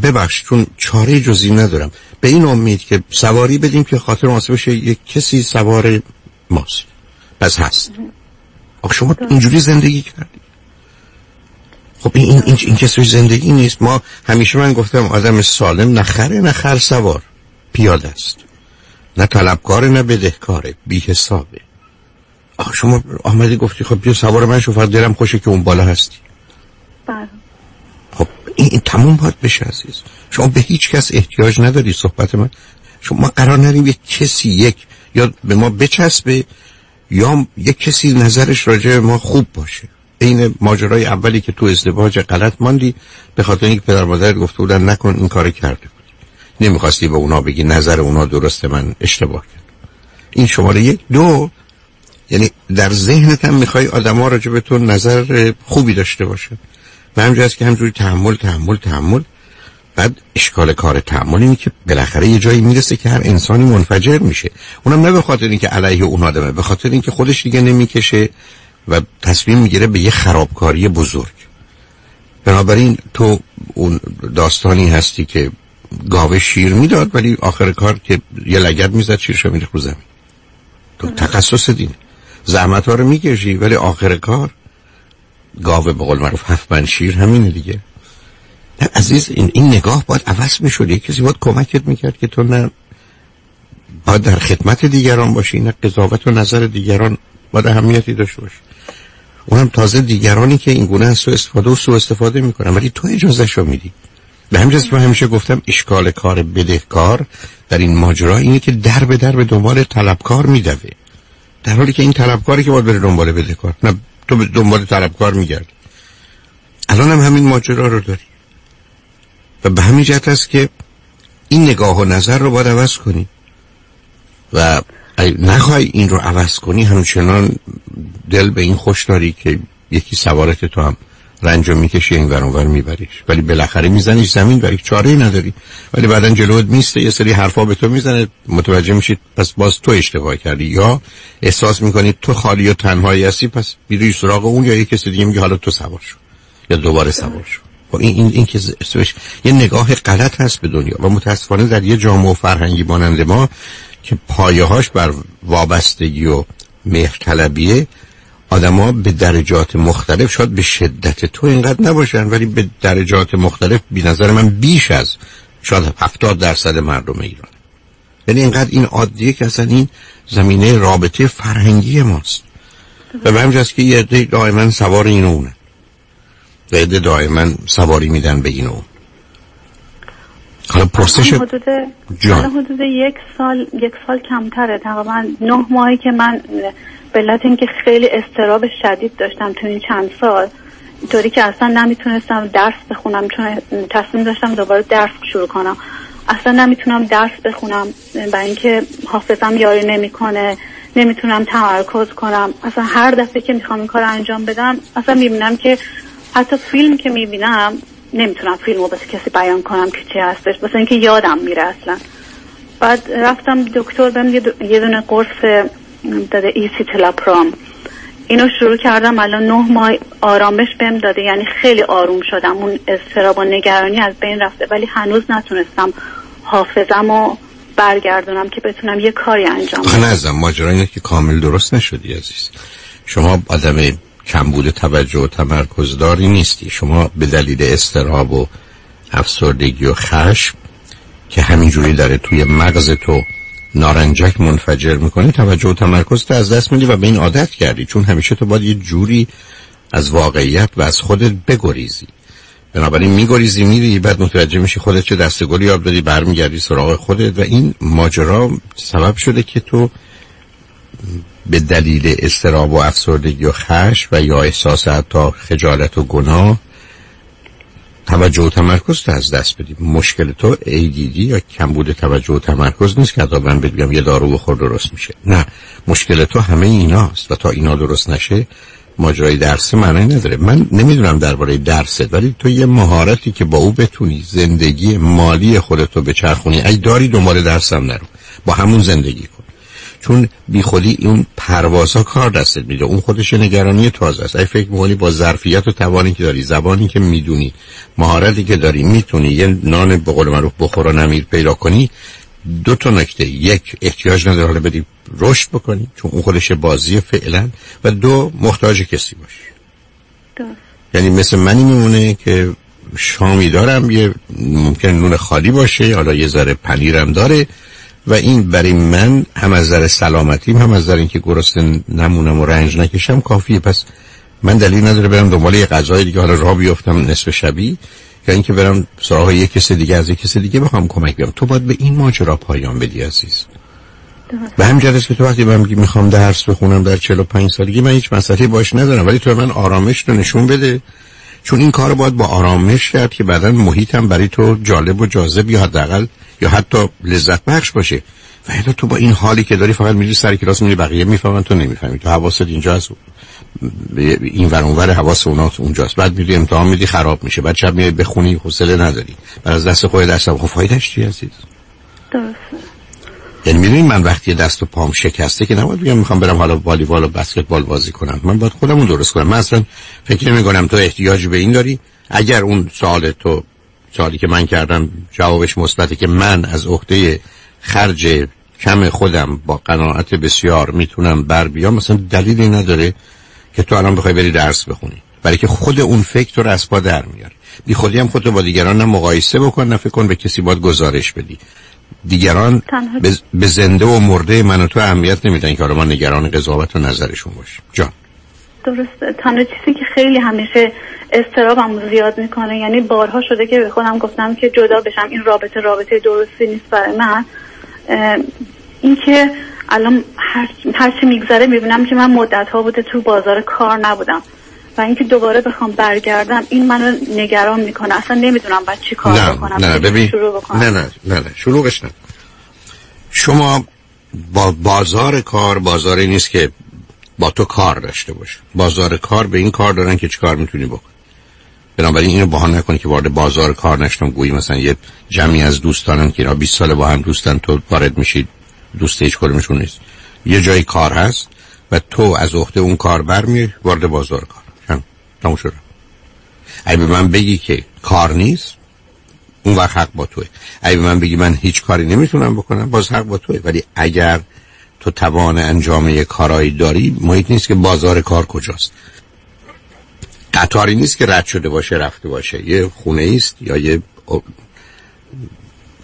ببخش چون چاره جزی ندارم. به این امید که سواری بدیم که خاطر واسه بشه یک کسی سوار ماست. پس هست. آخه شما اینجوری زندگی کردی. خب این این این, این کسی زندگی نیست. ما همیشه من گفتم آدم سالم نخره نخر سوار. پیاده است. نه طلبکار نه بدهکاره بی حسابه آخه شما آمدی گفتی خب بیا سوار من شو فقط دلم خوشه که اون بالا هستی. بله. خب این, این تموم باید بشه عزیز. شما به هیچ کس احتیاج نداری صحبت من. شما قرار نداریم یک کسی یک یا به ما بچسبه یا یک کسی نظرش راجع به ما خوب باشه. این ماجرای اولی که تو ازدواج غلط ماندی به خاطر اینکه پدر مادر گفته بودن نکن این کار کرده. نمی‌خواستی به اونا بگی نظر اونا درسته من اشتباه کرد. این شماره یک. دو یعنی در ذهنت هم می‌خوای آدما راجع به تو نظر خوبی داشته باشه. و همجور که همجوری تحمل تحمل تحمل. بعد اشکال کار تحمل اینه که بالاخره یه جایی می‌رسه که هر انسانی منفجر میشه. اونم نه به خاطر اینکه علیه اون آدمه به خاطر اینکه خودش دیگه نمی‌کشه و تصمیم می‌گیره به یه خرابکاری بزرگ. بنابراین تو اون داستانی هستی که گاوه شیر می‌داد ولی آخر کار که یه لگت می‌زد شیرشو میره رو زمین. تو تخصص دینه زحمت ها رو می‌کشی ولی آخر کار گاوه به قول معروف هفت شیر همینه دیگه. نه عزیز این, این نگاه باید عوض می‌شد یه کسی باید کمکت می‌کرد که تو نه باید در خدمت دیگران باشی نه قضاوت و نظر دیگران باید اهمیتی داشته باشی. اونم تازه دیگرانی که این گونه از سو استفاده و سو استفاده می‌کنن ولی تو اجازه شو میدی. به همین من همیشه گفتم اشکال کار بدهکار در این ماجرا اینه که در به در به دنبال طلبکار میدوه. در حالی که این طلبکاری که باید بره دنبال بدهکار نه تو به دنبال طلبکار میگردی. الان هم همین ماجرا رو داری. و به همین جهت است که این نگاه و نظر رو باید عوض کنی. و نخوای این رو عوض کنی همچنان دل به این خوش داری که یکی سوارت تو هم رنج می‌کشی این ور میبریش. ولی بالاخره میزنیش زمین و چاره نداری. ولی بعدا جلوت میسته یه سری حرفا به تو می‌زنه. متوجه میشید پس باز تو اشتباه کردی. یا احساس می‌کنی تو خالی و تنهایی هستی پس بیری سراغ اون یا یه کسی دیگه میگه حالا تو سوار شو. یا دوباره سوار شو. با این این, این که یه نگاه غلط هست به دنیا. و متاسفانه در یه جامعه و فرهنگی مانند ما که پایه‌هاش بر وابستگی و مهرطلبیه آدما به درجات مختلف شاید به شدت تو اینقدر نباشن ولی به درجات مختلف بی نظر من بیش از شاید هفتاد درصد مردم ایران. یعنی اینقدر این عادیه که اصلا این زمینه رابطه فرهنگی ماست. و به همجاست که یه عده دائما سوار این اونه. و عده دائما سواری میدن به این اون. حالا پرسش حدود حدود یک سال یک سال کمتره. تقریبا نه ماهی که من به علت اینکه خیلی استراب شدید داشتم تو این چند سال طوری که اصلا نمی‌تونستم درس بخونم چون تصمیم داشتم دوباره درس شروع کنم. اصلا نمی‌تونم درس بخونم برای اینکه حافظم یاری نمی‌کنه نمی‌تونم تمرکز کنم. اصلا هر دفعه که می‌خوام این کار انجام بدم اصلا می‌بینم که حتی فیلم که می‌بینم نمی‌تونم فیلم رو کسی بیان کنم که چی هستش. مثلا اینکه یادم میره اصلا. بعد رفتم دکتر بهم یه دونه قرص داده ایسی تلاپرام اینو شروع کردم الان نه ماه آرامش بهم داده یعنی خیلی آروم شدم. اون استراب و نگرانی از بین رفته ولی هنوز نتونستم حافظم و برگردونم که بتونم یه کاری انجام بدم. نزدم ماجرا اینه که کامل درست نشدی عزیز. شما آدم کمبود توجه و تمرکز داری نیستی. شما به دلیل استراب و افسردگی و خشم که همینجوری داره توی مغز تو نارنجک منفجر می‌کنی توجه و تمرکز تو از دست میدی و به این عادت کردی. چون همیشه تو باید یه جوری از واقعیت و از خودت بگریزی. بنابراین میگریزی میری بعد متوجه میشی خودت چه دستگلی یاب دادی برمیگردی سراغ خودت و این ماجرا سبب شده که تو به دلیل استراب و افسردگی و خش و یا احساس حتی خجالت و گناه توجه و تمرکز تو از دست بدی مشکل تو ADD یا کمبود توجه و تمرکز نیست که حتی من بگم یه دارو بخور درست میشه. نه مشکل تو همه ایناست و تا اینا درست نشه ماجرای درس معنی نداره. من نمی‌دونم درباره درست ولی تو یه مهارتی که با او بتونی زندگی مالی خودتو بچرخونی ای داری دنبال درسم نرو. با همون زندگی کن. چون بی خودی اون پروازها کار دستت میده. اون خودش نگرانی تازه است. ای فکر می‌کنی با ظرفیت و توانی که داری زبانی که می‌دونی مهارتی که داری می‌تونی یه نان به قول معروف بخور و نمیر پیدا کنی دو تا نکته. یک احتیاج نداره حالا بدی رشد بکنی چون اون خودش بازی فعلا. و دو محتاج کسی باشی. یعنی مثل منی میمونه که شامی دارم یه ممکن نون خالی باشه حالا یه ذره پنیرم داره. و این برای من هم از نظر سلامتیم هم از نظر اینکه گرسنه نمونم و رنج نکشم کافیه. پس من دلیل نداره برم دنبال یه غذای دیگه حالا راه بیفتم نصف شبی یا اینکه برم سراغ یک کس دیگه از یک کس دیگه بخوام کمک بیام. تو باید به این ماجرا پایان بدی عزیز. به همین است که تو وقتی بهم می‌خوام درس بخونم در 45 سالگی من هیچ مسئله باش ندارم ولی تو من آرامش رو نشون بده. چون این کار باید با آرامش کرد که بعدا محیطم برای تو جالب و جاذب یا حداقل یا حتی لذت بخش باشه. و تو با این حالی که داری فقط میری سر کلاس میری بقیه می‌فهمن تو نمی‌فهمی. تو حواست اینجا هست این ور اونور حواس اونا اونجاست. بعد میری امتحان میدی خراب میشه. بعد شب میای بخونی حوصله نداری. بعد از دست خود دست خب فایدهش چی عزیز؟ درسته. یعنی می‌دونی من وقتی دست و پام شکسته که نباید بگم می‌خوام برم حالا والیبال و بسکتبال بازی کنم. من باید خودمون درست کنم. من اصلا فکر نمی کنم تو احتیاج به این داری. اگر اون سوال تو سوالی که من کردم جوابش مثبته که من از عهده خرج کم خودم با قناعت بسیار می‌تونم بر بیام. مثلا دلیلی نداره که تو الان بخوای بری درس بخونی برای که خود اون فکر تو رو از پا در میاره. بی خودی هم خودتو با دیگران نه مقایسه بکن نه فکر کن به کسی باید گزارش بدی. دیگران به زنده و مرده من و تو اهمیت نمیدن که ما نگران قضاوت و نظرشون باشیم. جان. درسته. تنها چیزی که خیلی همیشه استرابم زیاد می‌کنه. یعنی بارها شده که به خودم گفتم که جدا بشم. این رابطه رابطه درستی نیست برای من. اینکه الان هر, هر چی میگذره می‌بینم که من مدت ها بوده تو بازار کار نبودم. و اینکه دوباره بخوام برگردم این منو نگران می‌کنه. اصلا نمی‌دونم بعد چی کار نه، بکنم نه ببین نه نه نه نه شروعش نه. شما با بازار کار بازاری نیست که با تو کار داشته باشه بازار کار به این کار دارن که چی کار می‌تونی بکن بنابراین اینو بحال نکنی که وارد بازار کار نشتم گویی مثلا یه جمعی از دوستانن که اینا 20 سال با هم دوستن تو وارد میشید دوست هیچ کدومشون نیست. یه جای کار هست و تو از عهده اون کار برمی وارد بازار کار. هم تموم شده اگه به من بگی که کار نیست اون وقت حق با توه. اگه به من بگی من هیچ کاری نمی‌تونم بکنم باز حق با توه. ولی اگر تو توان انجام یه کارایی داری محیط نیست که بازار کار کجاست. قطاری نیست که رد شده باشه رفته باشه. یه خونه است یا یه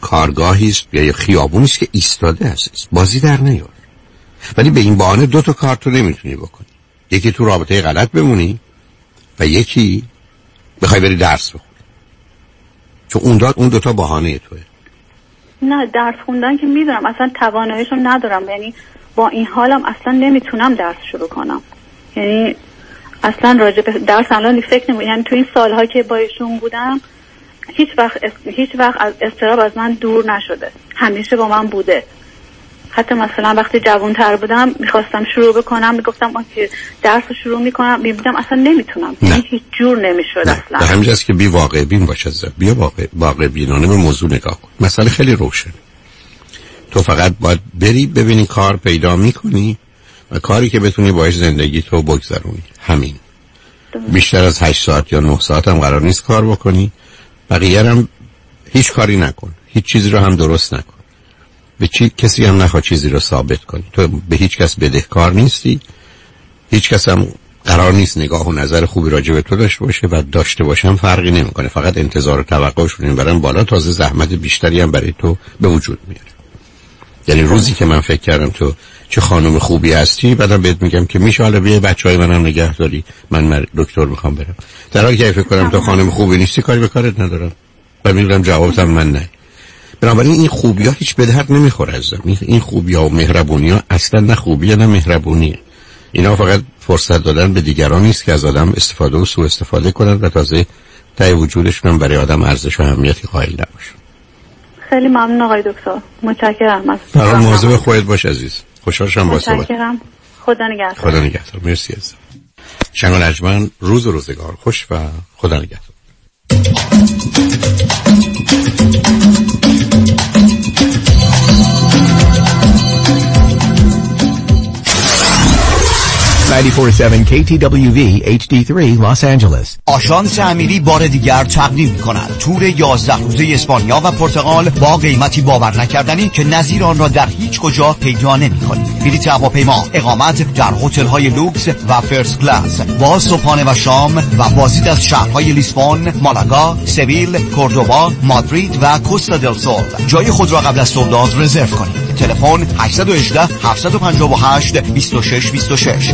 کارگاهی است یا یه خیابونی است که ایستاده هست. بازی در نیار. ولی به این بهانه دو تا کار تو نمی‌تونی بکنی. یکی تو رابطه غلط بمونی و یکی بخوای بری درس بخونی. چون اون داد اون دوتا بهانه توه. نه درس خوندن که می‌دونم. اصلا تواناییشو ندارم. یعنی با این حالم اصلا نمی‌تونم درس شروع کنم. یعنی اصلا راجع به درس الان فکر نمی یعنی تو این سالها که با ایشون بودم هیچ وقت هیچ وقت از استراب از من دور نشده. همیشه با من بوده. حتی مثلا وقتی جوان تر بودم می‌خواستم شروع بکنم می‌گفتم که درس رو شروع می‌کنم میبودم اصلا نمی‌تونم. یعنی هیچ جور نمی‌شد اصلا. به همینجاست که بی واقع بین باشه بیا واقع, واقع بینانه به موضوع نگاه کن. مسئله خیلی روشن تو فقط باید بری ببینی کار پیدا می‌کنی و کاری که بتونی باش زندگی تو بگذرونی. همین. بیشتر از هشت ساعت یا نه ساعت هم قرار نیست کار بکنی. بقیه هم هیچ کاری نکن. هیچ چیزی رو هم درست نکن. به چی کسی هم نخواد چیزی رو ثابت کنی. تو به هیچ کس بدهکار نیستی. هیچ کس هم قرار نیست نگاه و نظر خوبی راجع به تو داشته باشه و داشته باشم فرقی نمی‌کنه. فقط انتظار و توقعشون برن بالا تازه زحمت بیشتری هم برای تو به وجود میاره. یعنی روزی که من فکر کردم تو چه خانم خوبی هستی؟ بعدم بهت میگم که میشه. حالا بیا بچه های منم نگه داری. من دکتر می‌خوام برم. در حالی که فکر کنم تو خانم خوبی نیستی کاری به کارت ندارم. و میگم جوابتم من نه. بنابراین این خوبی ها هیچ به نمی‌خوره ازم این خوبی ها و مهربونی ها اصلا نه خوبی نه مهربونیه. اینا فقط فرصت دادن به دیگران نیست که از آدم استفاده و سوء استفاده کنند و تازه تای وجودشون برای آدم ارزش و اهمیتی قائل نباشن. خیلی ممنون آقای دکتر. متشکرم. از مواظب خودت باش عزیز. خوشحال شدم با صحبت. خدا نگهدار. خدا نگهدار. مرسی عزیزم. شنگ روز و روزگار. خوش و خدا نگهدار. 947 KTWV HD3 Los Angeles. آشانس امیری بار دیگر تقدیم می کند تور 11 روزه اسپانیا و پرتغال با قیمتی باور نکردنی که نظیر آن را در هیچ کجا پیدا نمی کنید بلیط هواپیما اقامت در هتل های لوکس و first class. با صبحانه و شام و بازدید از شهرهای لیسبون مالاگا سویل کوردوبا مادرید و کوستا دل سول. جای خود را قبل از سولداد رزرو کنید. تلفن 818 758 26 26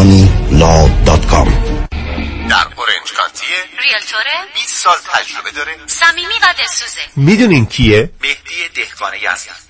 لا dot com در اورنج کانتیه realtor ه؟ 20 سال تجربه داره. صمیمی و دلسوزه. می‌دونین کیه؟ مهدی دهقان یزد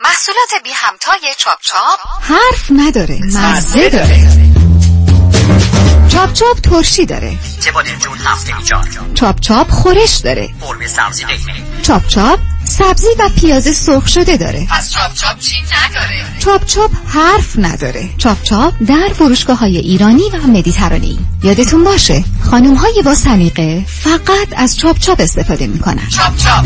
محصولات بی همتای چاپ چاپ حرف نداره مزه داره. چاپ چاپ ترشی داره. جون هفته چاپ چاپ خورش داره. فرم سبزی چاپ چاپ سبزی و پیاز سرخ شده داره. پس چاپ چاپ چی نداره؟ چاپ چاپ حرف نداره. چاپ چاپ در فروشگاه های ایرانی و مدیترانی یادتون باشه خانم های با سلیقه فقط از چاپ چاپ استفاده می‌کنن. چاپ چاپ.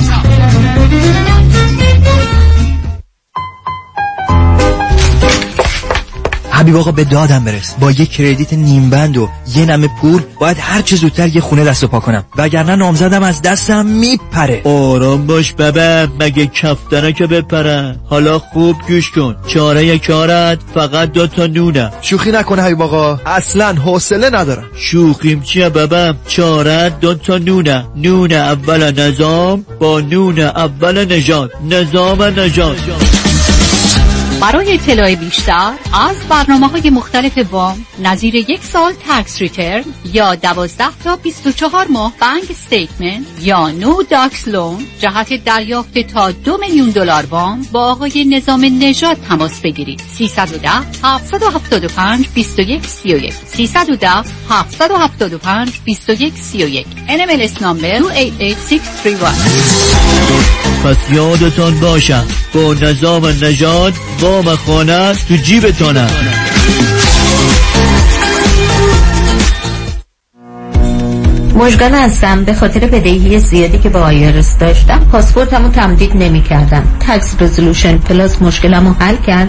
حبیب آقا به دادم برس. با یه کردیت نیمبند و یه نمه پول باید هر چه زودتر یه خونه دست و پا کنم. وگرنه نامزدم از دستم میپره. آرام باش ببه مگه کفتنه که بپره حالا خوب گوش کن. چاره کارت فقط دو تا نونه. شوخی نکنه حبیب آقا. اصلا حوصله ندارم. شوخیم چیه ببم چاره دو تا نونه. نون اول نظام با نون اول نجات نظام نجات برای اطلاع بیشتر از برنامه های مختلف وام نظیر یک سال تکس ریترن یا دوازده تا 24 ماه bank statement یا no docs loan جهت دریافت تا دو میلیون دلار وام با آقای نظام نژاد تماس بگیرید. 310 775 21 31 310 775 21 31 NMLS number 288631 پس یادتان باشه با نظام نژاد وام خانه تو جیبتانه مشگل هستم. به خاطر بدهی زیادی که با IRS داشتم پاسپورتمو تمدید نمی کردم Tax Resolution Plus مشکلمو حل کرد.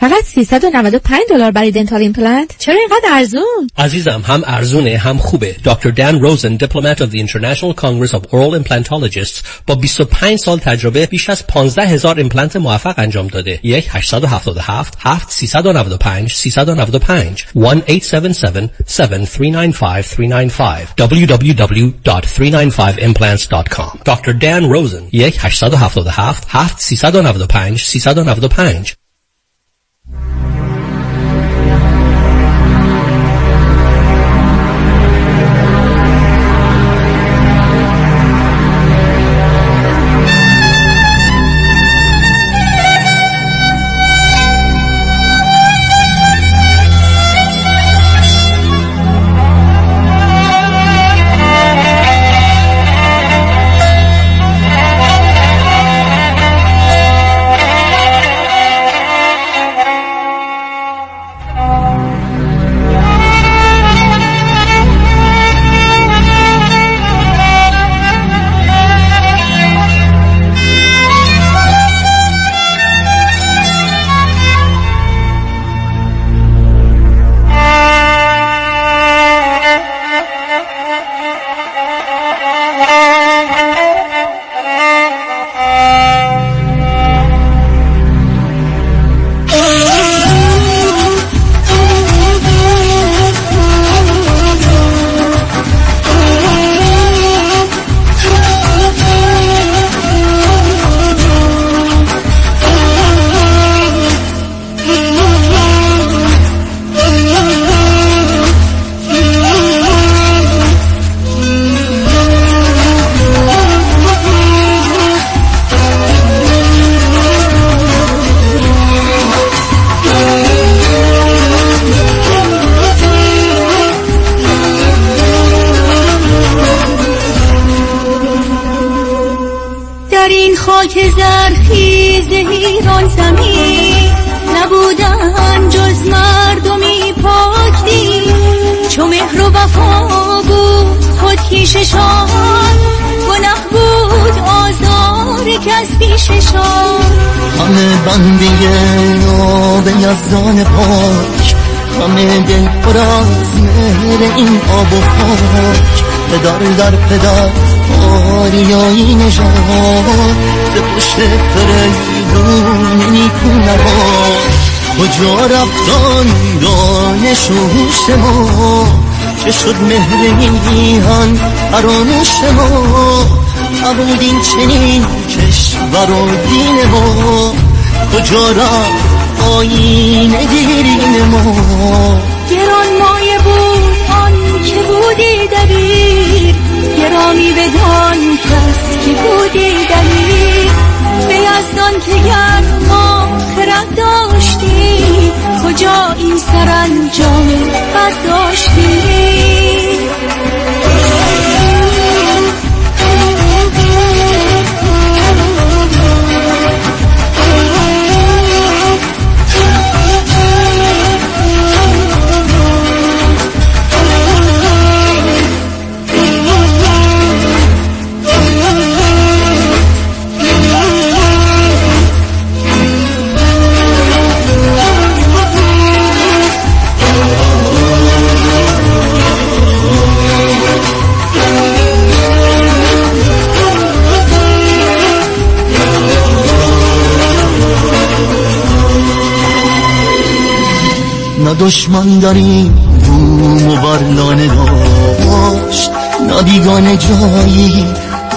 فقط 395 دلار برای dental implant؟ چرا اینقدر ارزون؟ عزیزم هم ارزونه هم خوبه. دکتر دان روزن Diplomate of the International Congress of Oral Implantologists با 25 سال تجربه بیش از 15 هزار ایمپلنت موفق انجام داده. یک 877 7 395 395 1 877 7395 395 www.395implants.com دکتر دان روزن یک 877 7 395 395 هوش ما چه شد مهر میهن فراموش ما؟ نبود این چنین کشور و دین ما کجا رفت آین دیرین ما؟ گران مایه بود آن که بودی دبیر گرامی بدان کس که بودی دلیل به یزدان که گر ما خرد داشتی کجا این سرانجام بد دشمن داریم. بوم و برلانه داشت نبیگان جایی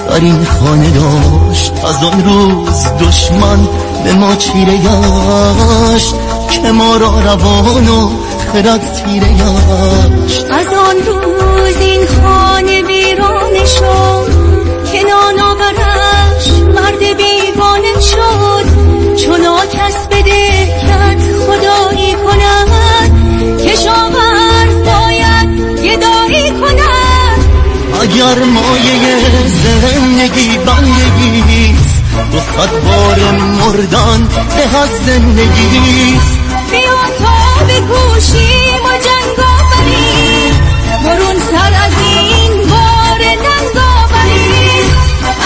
در این خانه داشت. از آن روز دشمن به ما چیره گشت که ما را روان و خرد تیره گشت از آن روز این خانه بیرانه شد. که نانا برش مرد بیگانه شد. چون کس بده کرد اگر مایه زندگی بندگیست دو صد بار مردن به از زندگیست بیا تا بکوشیم و جنگ آوریم برون سر از این بار ننگ آوریم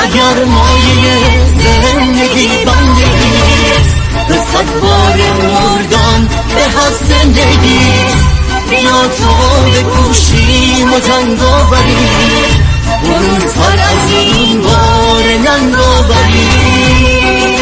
اگر مایه زندگی بندگیست دو صد بار مردن زندگی بیا تا به کوشیم و تنگا بریم برون تر از این بار ننگا بریم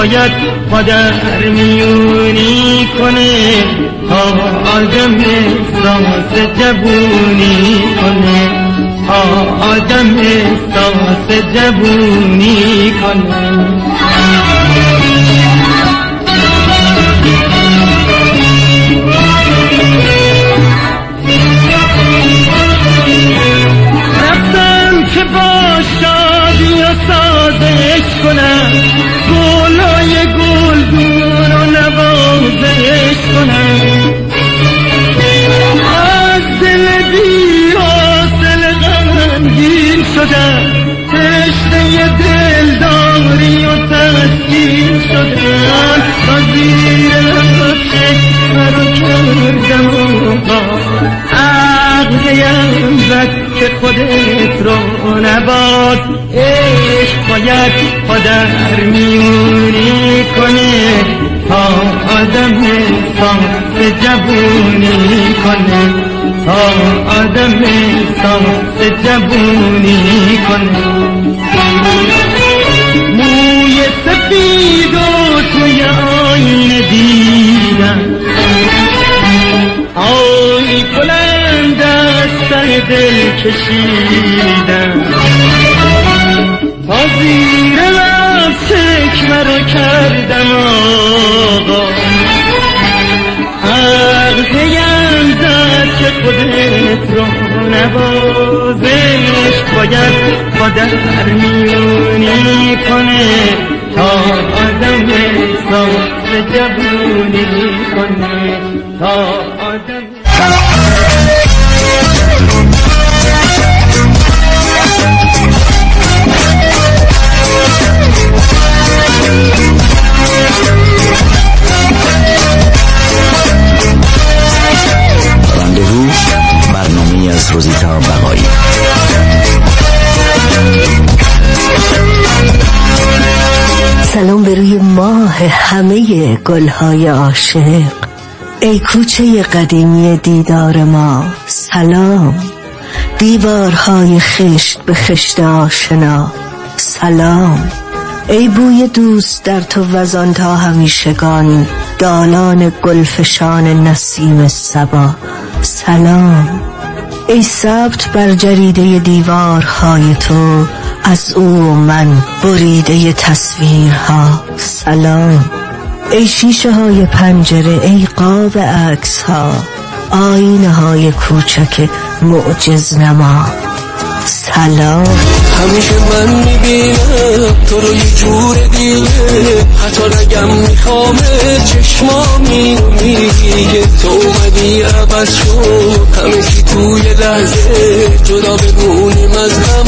باید در میونی کنه تا آدم احساس جبونی کنه. تا آدم احساس جبونی کنه. نباد عشق باید خودر میونی کنه. تا آدم صاف جبونی کنه. تا آدم صاف جبونی کنه. موی سفید و توی آینه دیدم. آی بلند از سر دل کشیدم تا زیر لب مرا کردم آقا. عقلیم زد که خودت رو نوازش باید با در میونی کنه. تا آدم صاف جبونی کنه. تا روزیتا سلام به روی ماه همه گلهای عاشق. ای کوچه قدیمی دیدار ما سلام. دیوارهای خشت به خشت آشنا سلام. ای بوی دوست در تو وزان تا همیشگان دالان گلفشان نسیم سبا سلام. ای ثبت بر جریده دیوارهای تو از او من بریده تصویرها. سلام. ای شیشه های پنجره ای قاب عکس ها آینه های کوچک معجز نما. سلام. همیشه من می‌بینم تو رو یه جور دیگه. حتی نگم میخوامه چشما مینو میگه تو اومدی عوض شد همه چی توی لحظه جدا بمونیم از هم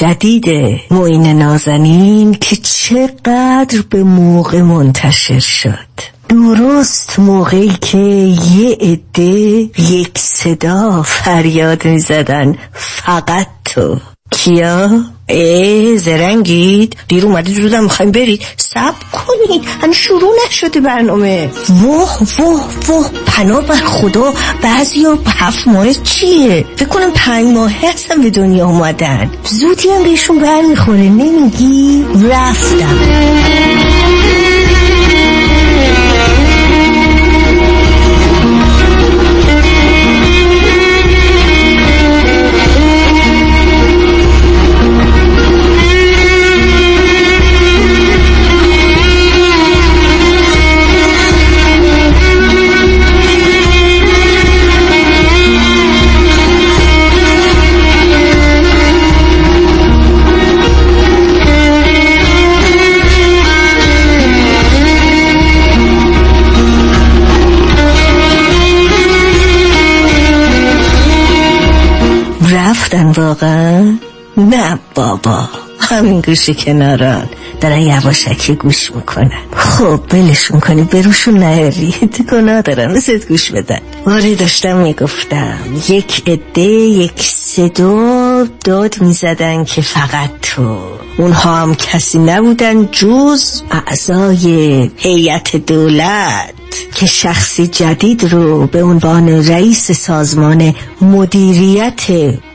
جدید معین نازنین که چقدر به موقع منتشر شد. درست موقعی که یه عده یک صدا فریاد می زدن فقط تو. کیا؟ ای زرنگید دیر اومدید زودم می‌خوایم برید سب کنید هنو شروع نشده برنامه. واه واه واه. پناه بر خدا. بعضی ها هفت ماه چیه؟ فکر کنم پنج ماه هستم به دنیا اومدن. زودی هم بهشون برمیخوره. نمیگی؟ رفتم. واقعا؟ نه بابا همین گوشی کناران دارن یواشکی گوش می‌کنن. خب بلشون کنی بروشون نهرید *laughs* گناه دارن گوش بدن. آره داشتم می‌گفتم. یک عده یک صدا داد می‌زدن که فقط تو. اونها هم کسی نبودن جز اعضای هیئت دولت. که شخصی جدید رو به عنوان رئیس سازمان مدیریت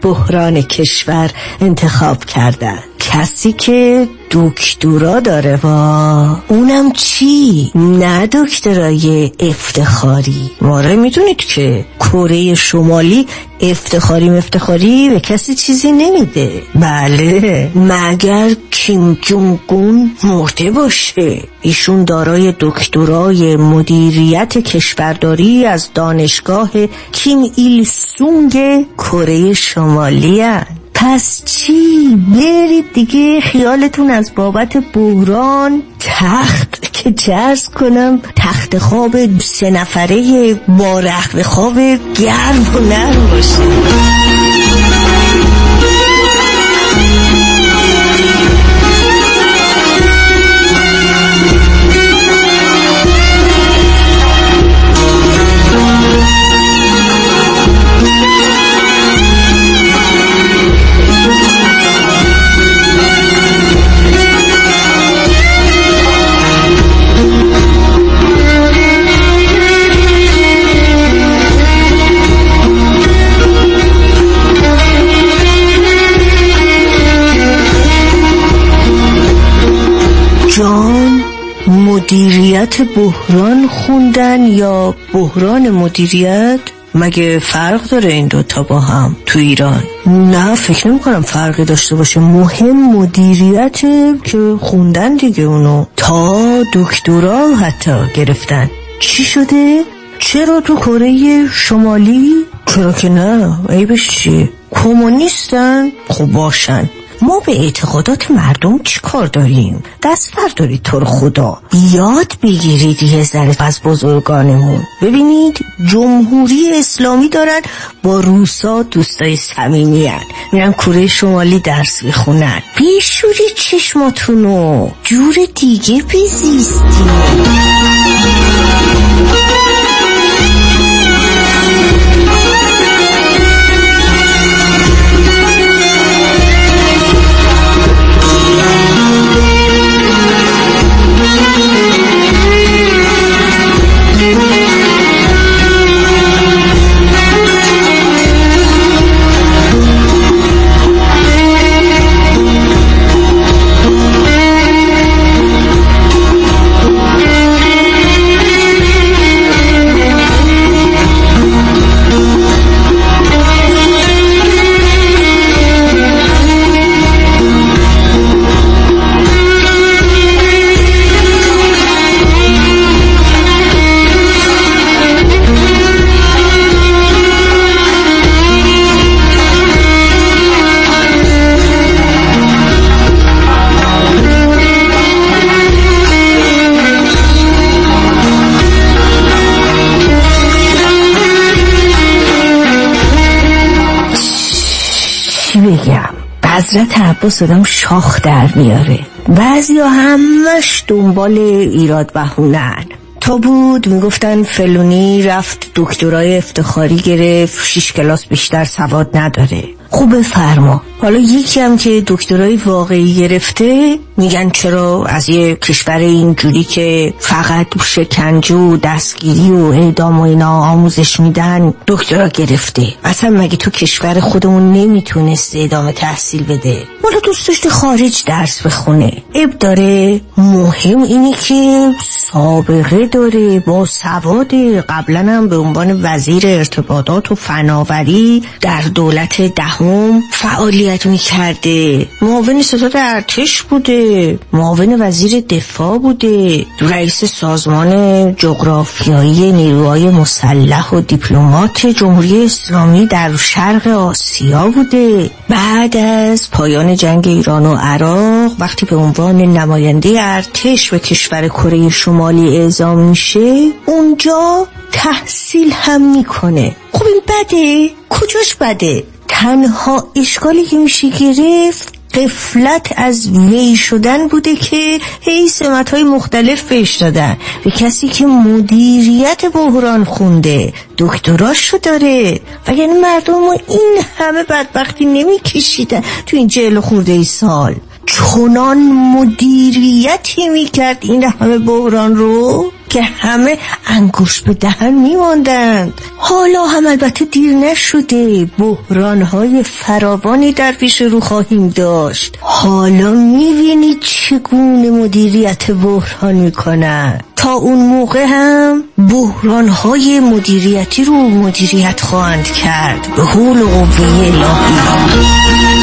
بحران کشور انتخاب کردن کسی که دکترا داره با اونم چی؟ نه دکترای افتخاری. ماره می‌دونید که کره شمالی افتخاری مفتخاری به کسی چیزی نمیده. بله مگر کیم جونگون مرده باشه؟ ایشون دارای دکترای مدیریت کشورداری از دانشگاه کیم ایل سونگ کره شمالی هن. پس چی؟ برید دیگه خیالتون از بابت بحران تخت که جرز کنم. تخت خواب سه نفره با رخت خواب گرم و نرم باشه. مدیریت بحران خوندن یا بحران مدیریت مگه فرق داره این دوتا با هم تو ایران نه فکر نمی کنم فرقی داشته باشه مهم مدیریت که خوندن دیگه اونو تا دکترا حتی گرفتن چی شده؟ چرا تو کره شمالی؟ چرا که نه عیبش چیه؟ کمونیستن؟ خب باشن ما به اعتقادات مردم چی کار داریم؟ دست بردارید تو خدا. یاد بگیرید یه ذره از بزرگانمون. ببینید جمهوری اسلامی دارن با روسا دوستای صمیمی میرن کره شمالی درس بخونن بیشوری چشماتونو جور دیگه بزیستیم حضرت عباس آدم شاخ در میاره. بعضی ها همش دنبال ایراد بهونن تا بود می‌گفتن فلونی رفت دکترای افتخاری گرفت شیش کلاس بیشتر سواد نداره. خوب فرما. حالا یکی هم که دکترای واقعی گرفته میگن چرا از یه کشور اینجوری که فقط شکنجه و دستگیری و اعدام و اینا آموزش میدن دکترا گرفته. اصلا مگه تو کشور خودمون نمی‌تونسته ادامه تحصیل بده؟ حالا دوست داشته خارج درس بخونه. اب داره. مهم اینه که سابقه داره. با سواد قبلا هم به عنوان وزیر ارتباطات و فناوری در دولت دهم فعالیت می‌کرده. معاون ستاد ارتش بوده. معاون وزیر دفاع بوده. رئیس سازمان جغرافیایی نیروهای مسلح و دیپلمات جمهوری اسلامی در شرق آسیا بوده. بعد از پایان جنگ ایران و عراق وقتی به عنوان نماینده ارتش به کشور کره شمالی اعزام میشه اونجا تحصیل هم می‌کنه. خب این بده؟ کجاش بده؟ تنها اشکالی که میشه گرفت قفلت از وی شدن بوده که هی سمت های مختلف بهش دادن. به کسی که مدیریت بحران خونده دکتراشو داره. و یعنی مردم ما این همه بدبختی نمیکشیدن تو این جهل خورده ای سال. چنان مدیریتی می‌کرد این همه بحران رو که همه انگوش به دهن میماندند. حالا هم البته دیر نشده. بحرانهای فراوانی در پیش رو خواهیم داشت. حالا می‌بینید چگونه مدیریت بحران می‌کنن تا اون موقع هم بحرانهای مدیریتی رو مدیریت خواهند کرد. به حول قوه الهی.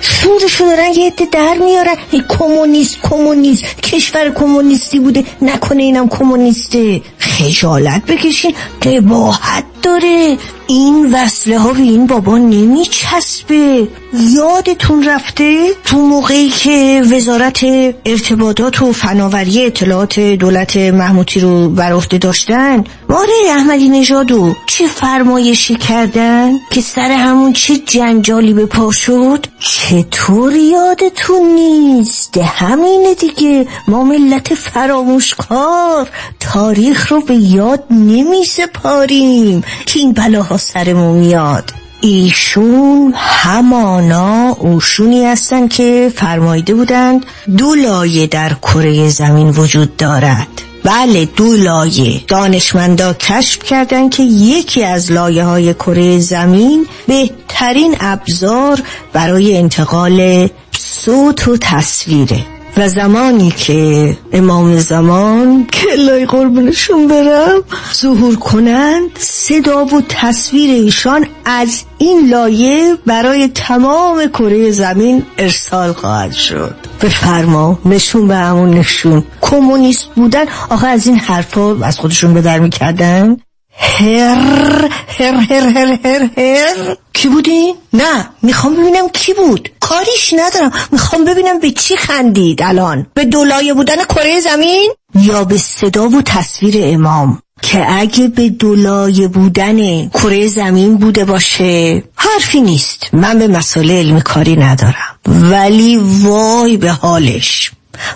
شورشو دارن یه عده در میارن کمونیست کمونیست. کشور کمونیستی بوده. نکنه اینم کمونیسته. خجالت بکشین. قباحت داره این وصله ها به این بابا نمیچسبه. یادتون رفته تو موقعی که وزارت ارتباطات و فناوری اطلاعات دولت محمودی رو بر عهده داشتن؟ ماره احمدی نژادو چه فرمایشی کردن که سر همون چه جنجالی به پا شد؟ چطور یادتون نیست؟ همینه دیگه. ما ملت فراموشکار. تاریخ رو به یاد نمی سپاریم که این بلاها سرمون میاد. ایشون همانا اوشونی هستن که فرمایده بودند دو لایه در کره زمین وجود دارد. بله دو لایه. دانشمندا کشف کردن که یکی از لایه های کره زمین بهترین ابزار برای انتقال صوت و تصویره. و زمانی که امام زمان کلای قربونشون برم ظهور کنند صدا و تصویر ایشان از این لایه برای تمام کره زمین ارسال خواهد شد. بفرما نشون به همون نشون. کمونیست بودن آخه از این حرفا از خودشون به در می‌کردن؟ هر هر هر هر هر هر. کی بودی؟ نه می‌خوام ببینم کی بود. کاریش ندارم. می‌خوام ببینم به چی خندید الان. به دولایه بودن کره زمین؟ یا به صدا و تصویر امام. که اگه به دولایه بودن کره زمین بوده باشه حرفی نیست. من به مسئله علمی کاری ندارم. ولی وای به حالش.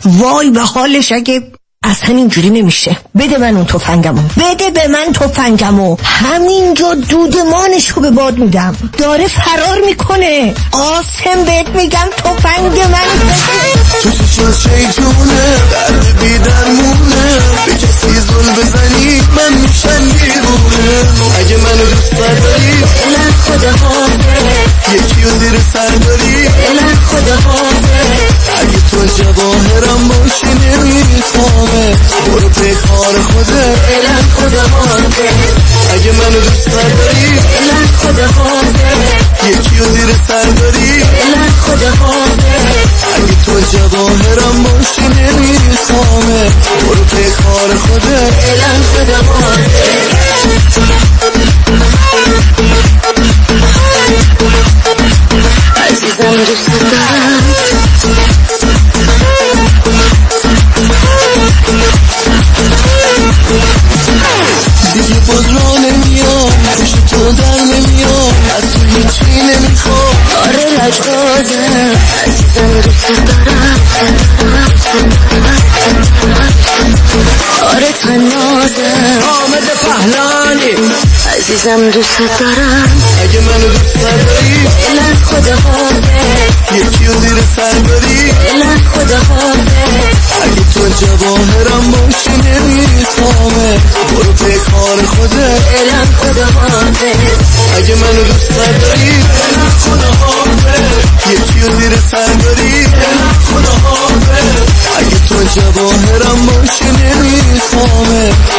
وای به حالش اگه اصلا اینجوری نمیشه. بده من اون تفنگمو. بده به من تفنگمو. همینجا دودمانش رو به باد میدم. داره فرار می‌کنه. آسم بهت میگم تفنگ من. شیطونه؟ درد بیدرمونه به کسی زل بزنی من میشن اگه منو دوست داری من خدا یکی و زیر سر داری من خدا اگه تو جواهرم باشی نمی‌خوام. برو به کار خوده الان خدا مانده. اگه منو دوست نداری الان خدا مانده. یکی و زیر سر داری. الان خدا مانده. اگه تو جواهرم باشی نمیخوامه برو به کار خوده الان خدا مانده. عزیزم دوست دارم. باز را نمیام پیش تو در نمیام از تو هیچی نمی‌خوام آره لجبازم عزیزم دوست دارم. آره تنازم آمد پهلانی عزیزم دوست دارم. اگه منو دوست نداری فعلا خدا حافظ. یکی و زیر سر بری. فعلا خدا حافظ. اگه تو جواهرم باشی نمیخوامه برو به کار خودت. فعلا خدا حافظ. اگه منو دوست نداری فعلا خدا حافظ. یکی و زیر سر بری. فعلا خدا حافظ. اگه تو جواهرم باشی نمیخوامه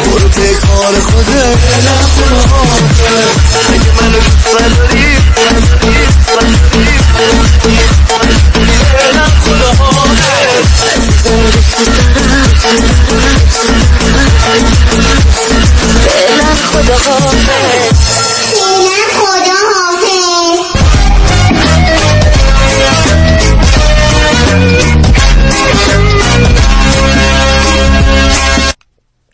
برو به کار خودت فعلا خدا حافظ اگه منو دوست نداری حافظ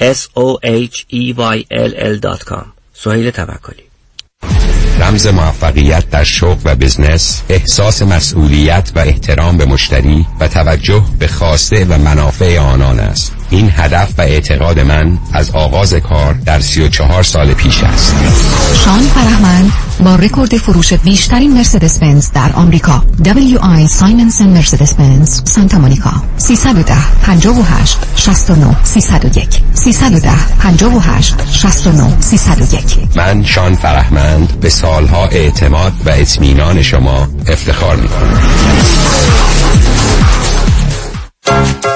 s-o-h-e-y-l-l.com سهیل توکلی رمز موفقیت در شغل و بزنس احساس مسئولیت و احترام به مشتری و توجه به خواسته و منافع آنان است. این هدف و اعتقاد من از آغاز کار در 34 سال پیش است. شان فرهمند با رکورد فروش بیشترین مرسدس بنز در آمریکا. WI سایمنسن مرسدس بنز سانتا مونیکا. 310 58 69 301 310 58 69 301 من شان فرهمند به سالها اعتماد و اطمینان شما افتخار می کنم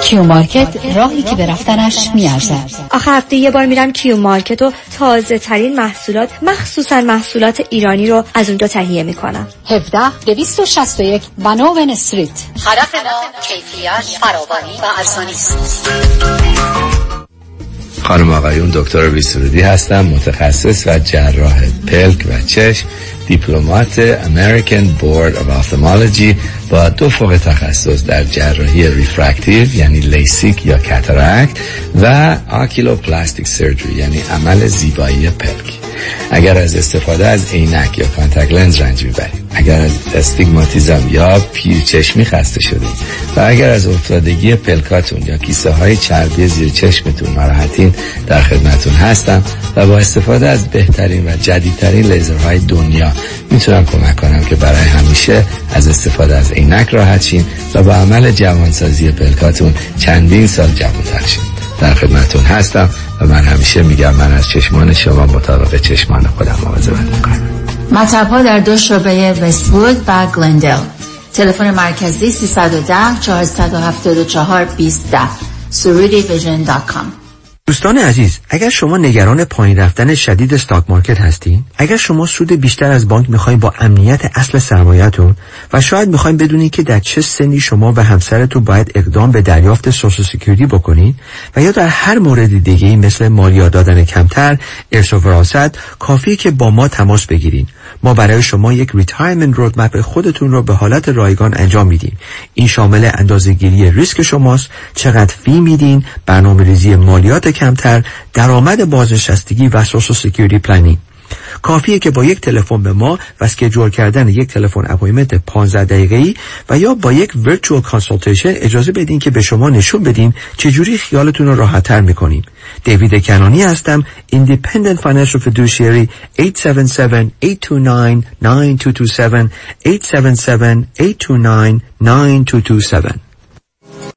Q Market راهی که به رفتنش میارزد. آخه هفته یه بار میرم Q Market و تازه ترین محصولات مخصوصا محصولات ایرانی رو از اونجا تهیه می‌کنم. 17 261 Vanowen Street. هدف ما کیفیت فراوانی و ارزانی است. خانم آقایون دکتر وی سرودی هستم متخصص و جراح پلک و چشم. Diplomate American Board of Ophthalmology با دو فوق تخصص در جراحی refractive یعنی لیسیک یا cataract و oculoplastic surgery یعنی عمل زیبایی پلک. اگر از استفاده از عینک یا contact lens رنج می‌برید. اگر از استیگماتیزم یا پیرچشمی خسته شدید. و اگر از افتادگی پلکاتون یا کیسه های چربی زیر چشمتون ناراحتین در خدمتون هستم و با استفاده از بهترین و جدیدترین لیزرهای دنیا می‌تونم کمک کنم که برای همیشه از استفاده از عینک راحت شین و با عمل جوانسازی پلکاتون چندین سال جوانتر شین در خدمتون هستم و من همیشه میگم من از چشمان شما مطابق چشمان خودم مواظبت می‌کنم. مطب ها در دو شعبه وستوود و گلندل. تلفن مرکزی 310 474 20 Soroudi Vision dot com. دوستان عزیز اگر شما نگران پایین رفتن شدید stock market هستین اگر شما سود بیشتر از بانک می‌خواین با امنیت اصل سرمایه‌تون و شاید می‌خواین بدونید که در چه سنی شما و همسرتون باید اقدام به دریافت Social Security بکنید و یا در هر مورد دیگه مثل مالیات دادن کمتر ارث و وراثت کافیه که با ما تماس بگیرید ما برای شما یک retirement roadmap خودتون رو به حالت رایگان انجام میدیم. این شامل اندازه‌گیری ریسک شماست چقدر fee میدین برنامه ریزی مالیات کمتر درآمد بازنشستگی و Social Security planning کافیه که با یک تلفن به ما و schedule کردن یک تلفن appointment 15 دقیقه‌ای و یا با یک virtual consultation اجازه بدین که به شما نشون بدیم چجوری خیالتون رو راحت‌تر می‌کنیم. دیوید کنانی هستم Independent Financial Fiduciary 877-829-9227 877-829-9227